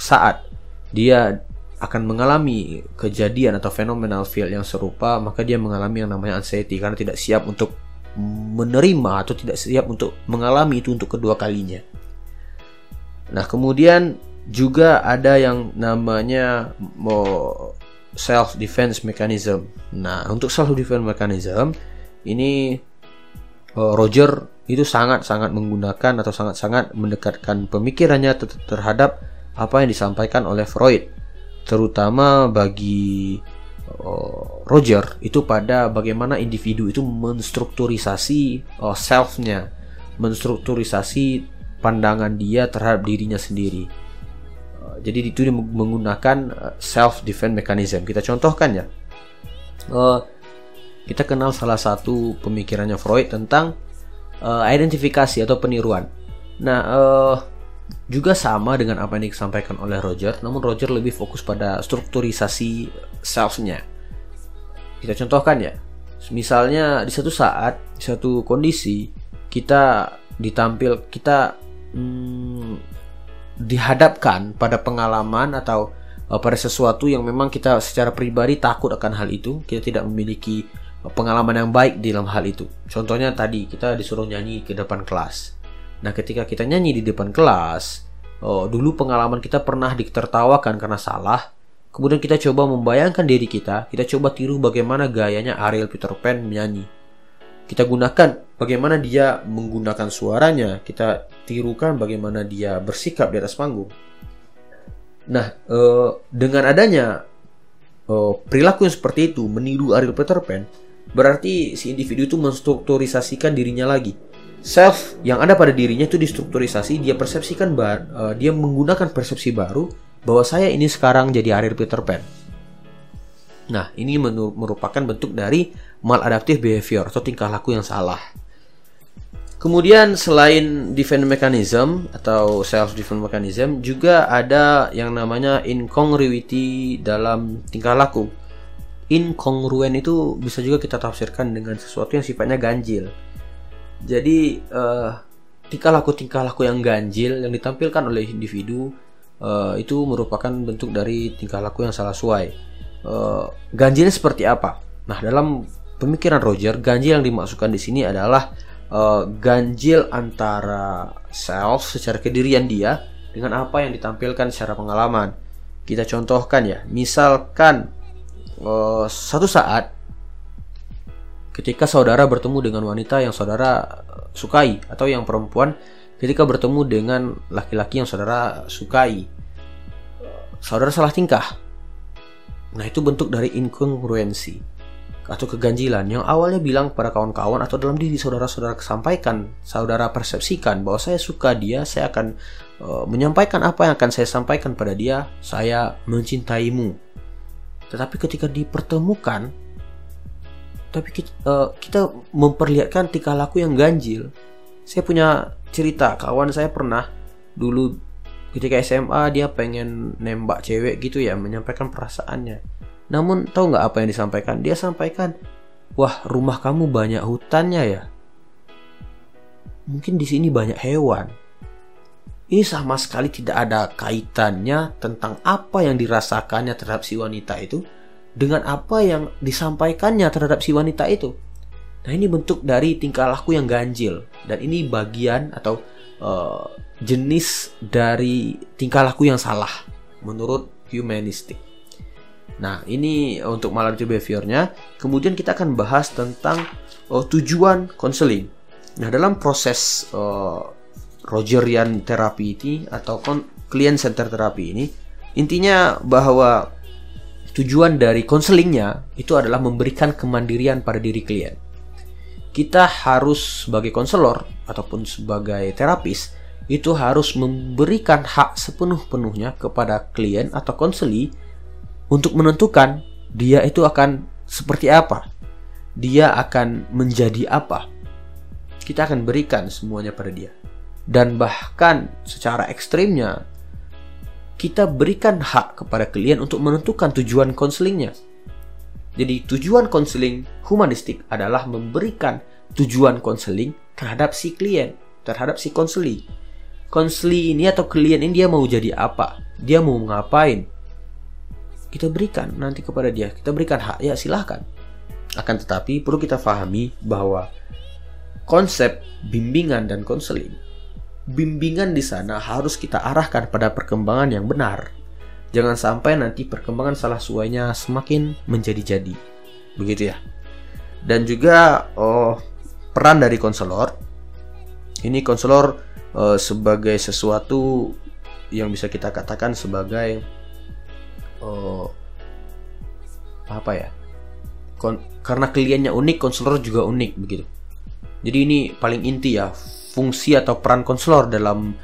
saat dia akan mengalami kejadian atau fenomenal feel yang serupa maka dia mengalami yang namanya anxiety karena tidak siap untuk menerima atau tidak siap untuk mengalami itu untuk kedua kalinya. Nah, kemudian juga ada yang namanya self defense mechanism. Nah, untuk self defense mechanism ini Roger itu sangat-sangat menggunakan atau sangat-sangat mendekatkan pemikirannya terhadap apa yang disampaikan oleh Freud, terutama bagi Roger itu pada bagaimana individu itu menstrukturisasi self-nya, menstrukturisasi pandangan dia terhadap dirinya sendiri jadi itu menggunakan uh, self defense mechanism. Kita contohkan ya. Uh, kita kenal salah satu pemikirannya Freud tentang uh, identifikasi atau peniruan. Nah, uh, juga sama dengan apa yang disampaikan oleh Roger, namun Roger lebih fokus pada strukturisasi self-nya. Kita contohkan ya. Misalnya di satu saat, di satu kondisi kita ditampil kita hmm, dihadapkan pada pengalaman atau uh, pada sesuatu yang memang kita secara pribadi takut akan hal itu, kita tidak memiliki uh, pengalaman yang baik di dalam hal itu. Contohnya tadi kita disuruh nyanyi ke depan kelas. Nah, ketika kita nyanyi di depan kelas, oh, dulu pengalaman kita pernah ditertawakan karena salah. Kemudian kita coba membayangkan diri kita, kita coba tiru bagaimana gayanya Ariel Peter Pan menyanyi kita gunakan bagaimana dia menggunakan suaranya, kita tirukan bagaimana dia bersikap di atas panggung. Nah, eh, dengan adanya eh, perilaku yang seperti itu, meniru Ariel Peter Pan, berarti si individu itu menstrukturisasikan dirinya lagi. Self yang ada pada dirinya itu distrukturisasi, dia persepsikan, eh, dia menggunakan persepsi baru bahwa saya ini sekarang jadi Ariel Peter Pan. Nah, ini merupakan bentuk dari maladaptive behavior atau tingkah laku yang salah. Kemudian selain defense mechanism atau self defense mechanism juga ada yang namanya incongruity dalam tingkah laku. Inkongruen itu bisa juga kita tafsirkan dengan sesuatu yang sifatnya ganjil. Jadi uh, tingkah laku tingkah laku yang ganjil yang ditampilkan oleh individu uh, itu merupakan bentuk dari tingkah laku yang salah sesuai. Uh, ganjilnya seperti apa? Nah dalam pemikiran Roger, ganjil yang dimasukkan di sini adalah uh, ganjil antara self secara kedirian dia dengan apa yang ditampilkan secara pengalaman. Kita contohkan ya, misalkan uh, satu saat ketika saudara bertemu dengan wanita yang saudara sukai atau yang perempuan ketika bertemu dengan laki-laki yang saudara sukai, saudara salah tingkah. Nah, itu bentuk dari inkongruensi atau keganjilan yang awalnya bilang kepada kawan-kawan atau dalam diri saudara-saudara sampaikan, saudara persepsikan bahwa saya suka dia, saya akan uh, menyampaikan apa yang akan saya sampaikan pada dia, saya mencintaimu. Tetapi ketika dipertemukan, tapi kita, uh, kita memperlihatkan tingkah laku yang ganjil. Saya punya cerita, kawan saya pernah dulu ketika SMA dia pengen nembak cewek gitu ya, menyampaikan perasaannya namun tahu nggak apa yang disampaikan? Dia sampaikan, wah rumah kamu banyak hutannya ya. Mungkin di sini banyak hewan. Ini sama sekali tidak ada kaitannya tentang apa yang dirasakannya terhadap si wanita itu dengan apa yang disampaikannya terhadap si wanita itu. Nah ini bentuk dari tingkah laku yang ganjil dan ini bagian atau uh, jenis dari tingkah laku yang salah menurut humanistik. Nah ini untuk malarity behaviornya. Kemudian kita akan bahas tentang uh, tujuan konseling. Nah dalam proses uh, Rogerian terapi ini atau client center terapi ini intinya bahwa tujuan dari konselingnya itu adalah memberikan kemandirian pada diri klien kita harus sebagai konselor ataupun sebagai terapis itu harus memberikan hak sepenuh-penuhnya kepada klien atau konseli untuk menentukan dia itu akan seperti apa. Dia akan menjadi apa. Kita akan berikan semuanya pada dia. Dan bahkan secara ekstrimnya kita berikan hak kepada klien untuk menentukan tujuan konselingnya. Jadi tujuan konseling humanistik adalah memberikan tujuan konseling terhadap si klien, terhadap si konseli. Konseli ini atau klien ini dia mau jadi apa? Dia mau ngapain? Kita berikan nanti kepada dia, kita berikan hak, ya silahkan. Akan tetapi perlu kita pahami bahwa konsep bimbingan dan konseling, bimbingan di sana harus kita arahkan pada perkembangan yang benar, Jangan sampai nanti perkembangan salah suainya semakin menjadi-jadi. Begitu ya. Dan juga oh, peran dari konselor. Ini konselor oh, sebagai sesuatu yang bisa kita katakan sebagai oh, apa ya? Kon karena kliennya unik, konselor juga unik begitu. Jadi ini paling inti ya fungsi atau peran konselor dalam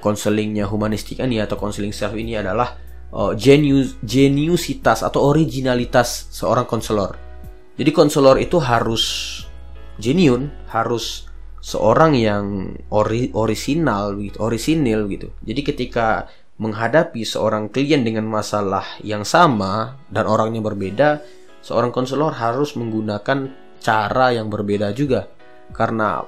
konselingnya uh, humanistik ini atau konseling self ini adalah uh, genius geniusitas atau originalitas seorang konselor. Jadi konselor itu harus genuine, harus seorang yang ori orisinal, gitu, orisinil gitu. Jadi ketika menghadapi seorang klien dengan masalah yang sama dan orangnya berbeda, seorang konselor harus menggunakan cara yang berbeda juga. Karena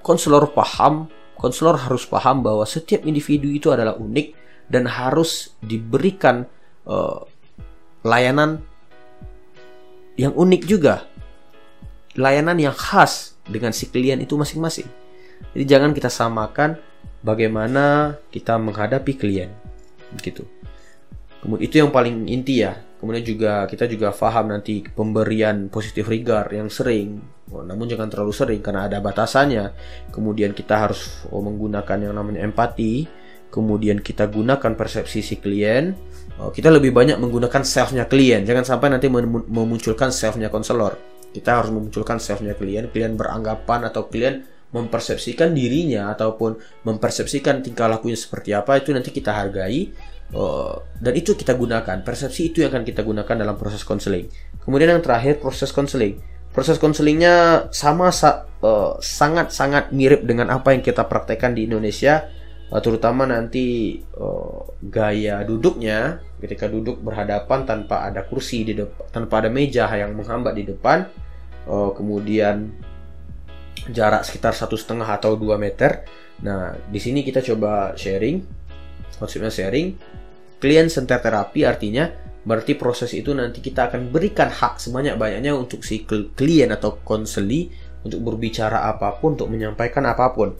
konselor paham konselor harus paham bahwa setiap individu itu adalah unik dan harus diberikan uh, layanan yang unik juga. Layanan yang khas dengan si klien itu masing-masing. Jadi jangan kita samakan bagaimana kita menghadapi klien. Begitu. Kemudian itu yang paling inti ya. Kemudian juga kita juga paham nanti pemberian positif regard yang sering Oh, namun jangan terlalu sering karena ada batasannya. Kemudian kita harus oh, menggunakan yang namanya empati. Kemudian kita gunakan persepsi si klien. Oh, kita lebih banyak menggunakan selfnya klien. Jangan sampai nanti memunculkan selfnya konselor. Kita harus memunculkan selfnya klien. Klien beranggapan atau klien mempersepsikan dirinya ataupun mempersepsikan tingkah lakunya seperti apa itu nanti kita hargai uh, dan itu kita gunakan. Persepsi itu yang akan kita gunakan dalam proses konseling. Kemudian yang terakhir proses konseling. Proses konselingnya sama eh, sangat-sangat uh, mirip dengan apa yang kita praktekkan di Indonesia uh, terutama nanti uh, gaya duduknya. Ketika duduk berhadapan tanpa ada kursi di depan tanpa ada meja yang menghambat di depan uh, kemudian jarak sekitar satu setengah atau 2 meter nah di sini kita coba sharing konsepnya sharing klien center terapi artinya Berarti proses itu nanti kita akan berikan hak sebanyak-banyaknya untuk si klien atau konseli untuk berbicara apa pun, untuk menyampaikan apa pun.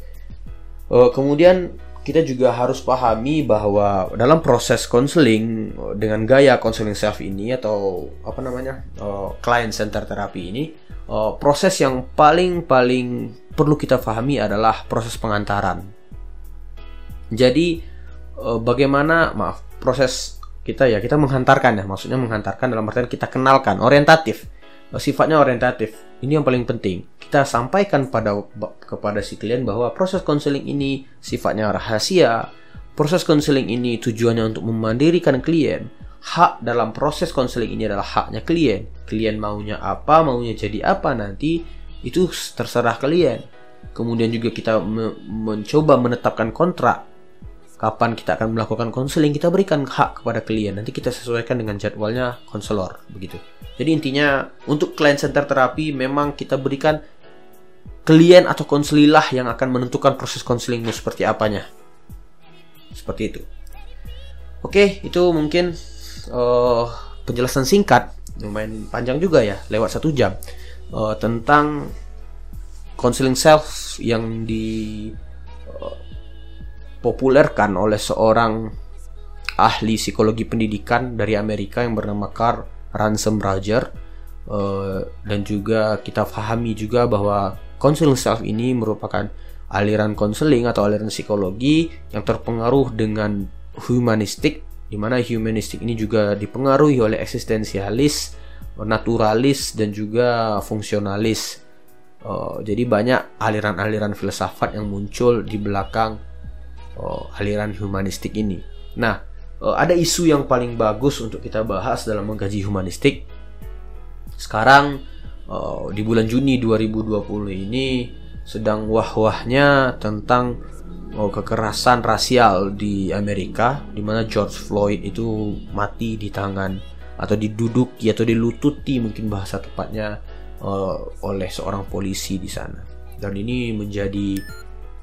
Uh, kemudian kita juga harus pahami bahwa dalam proses konseling dengan gaya konseling self ini atau apa namanya uh, client center terapi ini uh, proses yang paling paling perlu kita pahami adalah proses pengantaran. Jadi uh, bagaimana maaf proses kita ya kita menghantarkan ya maksudnya menghantarkan dalam artian kita kenalkan orientatif. Sifatnya orientatif. Ini yang paling penting. Kita sampaikan pada kepada si klien bahwa proses konseling ini sifatnya rahasia. Proses konseling ini tujuannya untuk memandirikan klien. Hak dalam proses konseling ini adalah haknya klien klien maunya apa maunya jadi apa nanti itu terserah klien kemudian juga kita me mencoba menetapkan kontrak. Kapan kita akan melakukan konseling kita berikan hak kepada klien nanti kita sesuaikan dengan jadwalnya konselor begitu. Jadi intinya untuk klien center terapi memang kita berikan klien atau konselilah yang akan menentukan proses konselingmu seperti apanya. Seperti itu. Oke itu mungkin uh, penjelasan singkat lumayan panjang juga ya lewat satu jam. Uh, tentang counseling self yang di uh, populerkan oleh seorang ahli psikologi pendidikan dari Amerika yang bernama Carl Ransom Roger. Uh, dan juga kita pahami juga bahwa counseling self ini merupakan aliran konseling atau aliran psikologi yang terpengaruh dengan humanistik di mana humanistik ini juga dipengaruhi oleh eksistensialis, naturalis dan juga fungsionalis. Uh, jadi banyak aliran-aliran filsafat yang muncul di belakang uh, aliran humanistik ini. Nah, uh, ada isu yang paling bagus untuk kita bahas dalam mengkaji humanistik. Sekarang uh, di bulan Juni 2020 ini sedang wah-wahnya tentang oh, kekerasan rasial di Amerika di mana George Floyd itu mati di tangan atau diduduki atau dilututi mungkin bahasa tepatnya uh, oleh seorang polisi di sana dan ini menjadi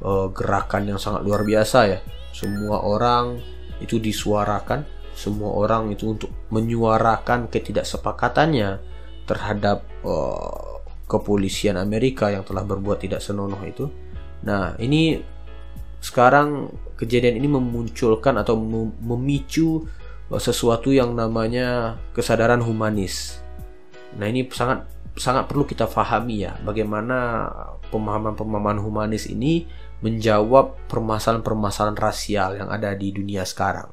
uh, gerakan yang sangat luar biasa ya semua orang itu disuarakan semua orang itu untuk menyuarakan ketidaksepakatannya terhadap uh, kepolisian Amerika yang telah berbuat tidak senonoh itu. Nah, ini sekarang kejadian ini memunculkan atau memicu uh, sesuatu yang namanya kesadaran humanis. Nah, ini sangat sangat perlu kita pahami ya bagaimana pemahaman-pemahaman humanis ini menjawab permasalahan-permasalahan rasial yang ada di dunia sekarang.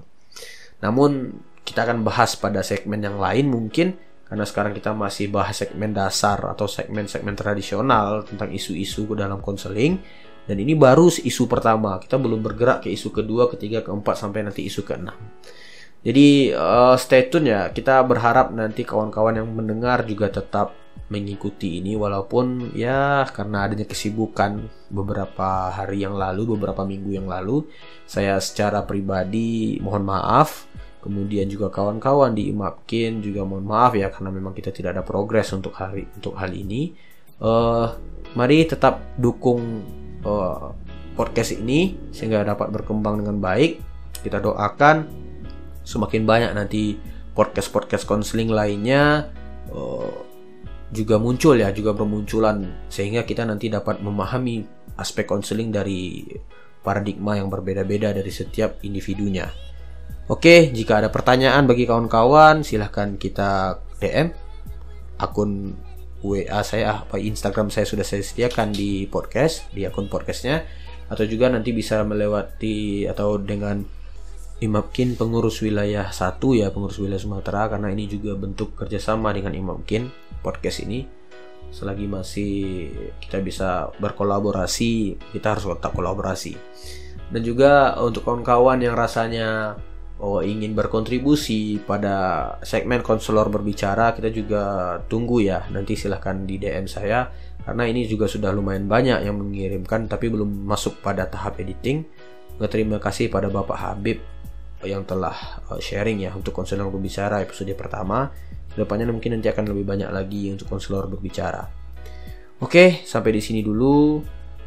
Namun kita akan bahas pada segmen yang lain mungkin karena sekarang kita masih bahas segmen dasar atau segmen-segmen tradisional tentang isu-isu dalam konseling dan ini baru isu pertama. Kita belum bergerak ke isu kedua ketiga keempat sampai nanti isu keenam. Jadi uh, stay tune ya. Kita berharap nanti kawan-kawan yang mendengar juga tetap mengikuti ini. Walaupun ya karena adanya kesibukan beberapa hari yang lalu beberapa minggu yang lalu saya secara pribadi mohon maaf. Kemudian juga kawan-kawan di Imapkin juga mohon maaf ya karena memang kita tidak ada progres untuk hari untuk hal ini. Uh, mari tetap dukung uh, podcast ini sehingga dapat berkembang dengan baik kita doakan semakin banyak nanti podcast podcast konseling lainnya uh, juga muncul ya juga bermunculan sehingga kita nanti dapat memahami aspek konseling dari paradigma yang berbeda-beda dari setiap individunya. Oke, jika ada pertanyaan bagi kawan-kawan, silahkan kita DM akun WA saya apa Instagram saya sudah saya sediakan di podcast di akun podcastnya. Atau juga nanti bisa melewati atau dengan Imamkin pengurus wilayah satu ya pengurus wilayah Sumatera karena ini juga bentuk kerjasama dengan Imamkin podcast ini. Selagi masih kita bisa berkolaborasi kita harus tetap kolaborasi. Dan juga untuk kawan-kawan yang rasanya oh, ingin berkontribusi pada segmen konselor berbicara kita juga tunggu ya. Nanti silahkan di DM saya karena ini juga sudah lumayan banyak yang mengirimkan tapi belum masuk pada tahap editing. Terima kasih pada Bapak Habib yang telah eh, sharing ya untuk konselor berbicara episode pertama. Depannya mungkin nanti akan lebih banyak lagi untuk konselor berbicara. Oke sampai di sini dulu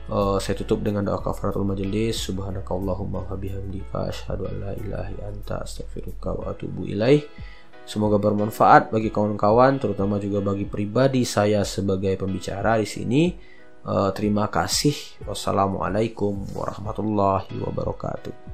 Uh, saya tutup dengan doa kafaratul majelis. Subhanakallahumma wa bihamdika asyhadu an la ilaha anta astaghfiruka wa atubu ilaih. Semoga bermanfaat bagi kawan-kawan, terutama juga bagi pribadi saya sebagai pembicara di sini. Uh, terima kasih. Wassalamualaikum warahmatullahi wabarakatuh.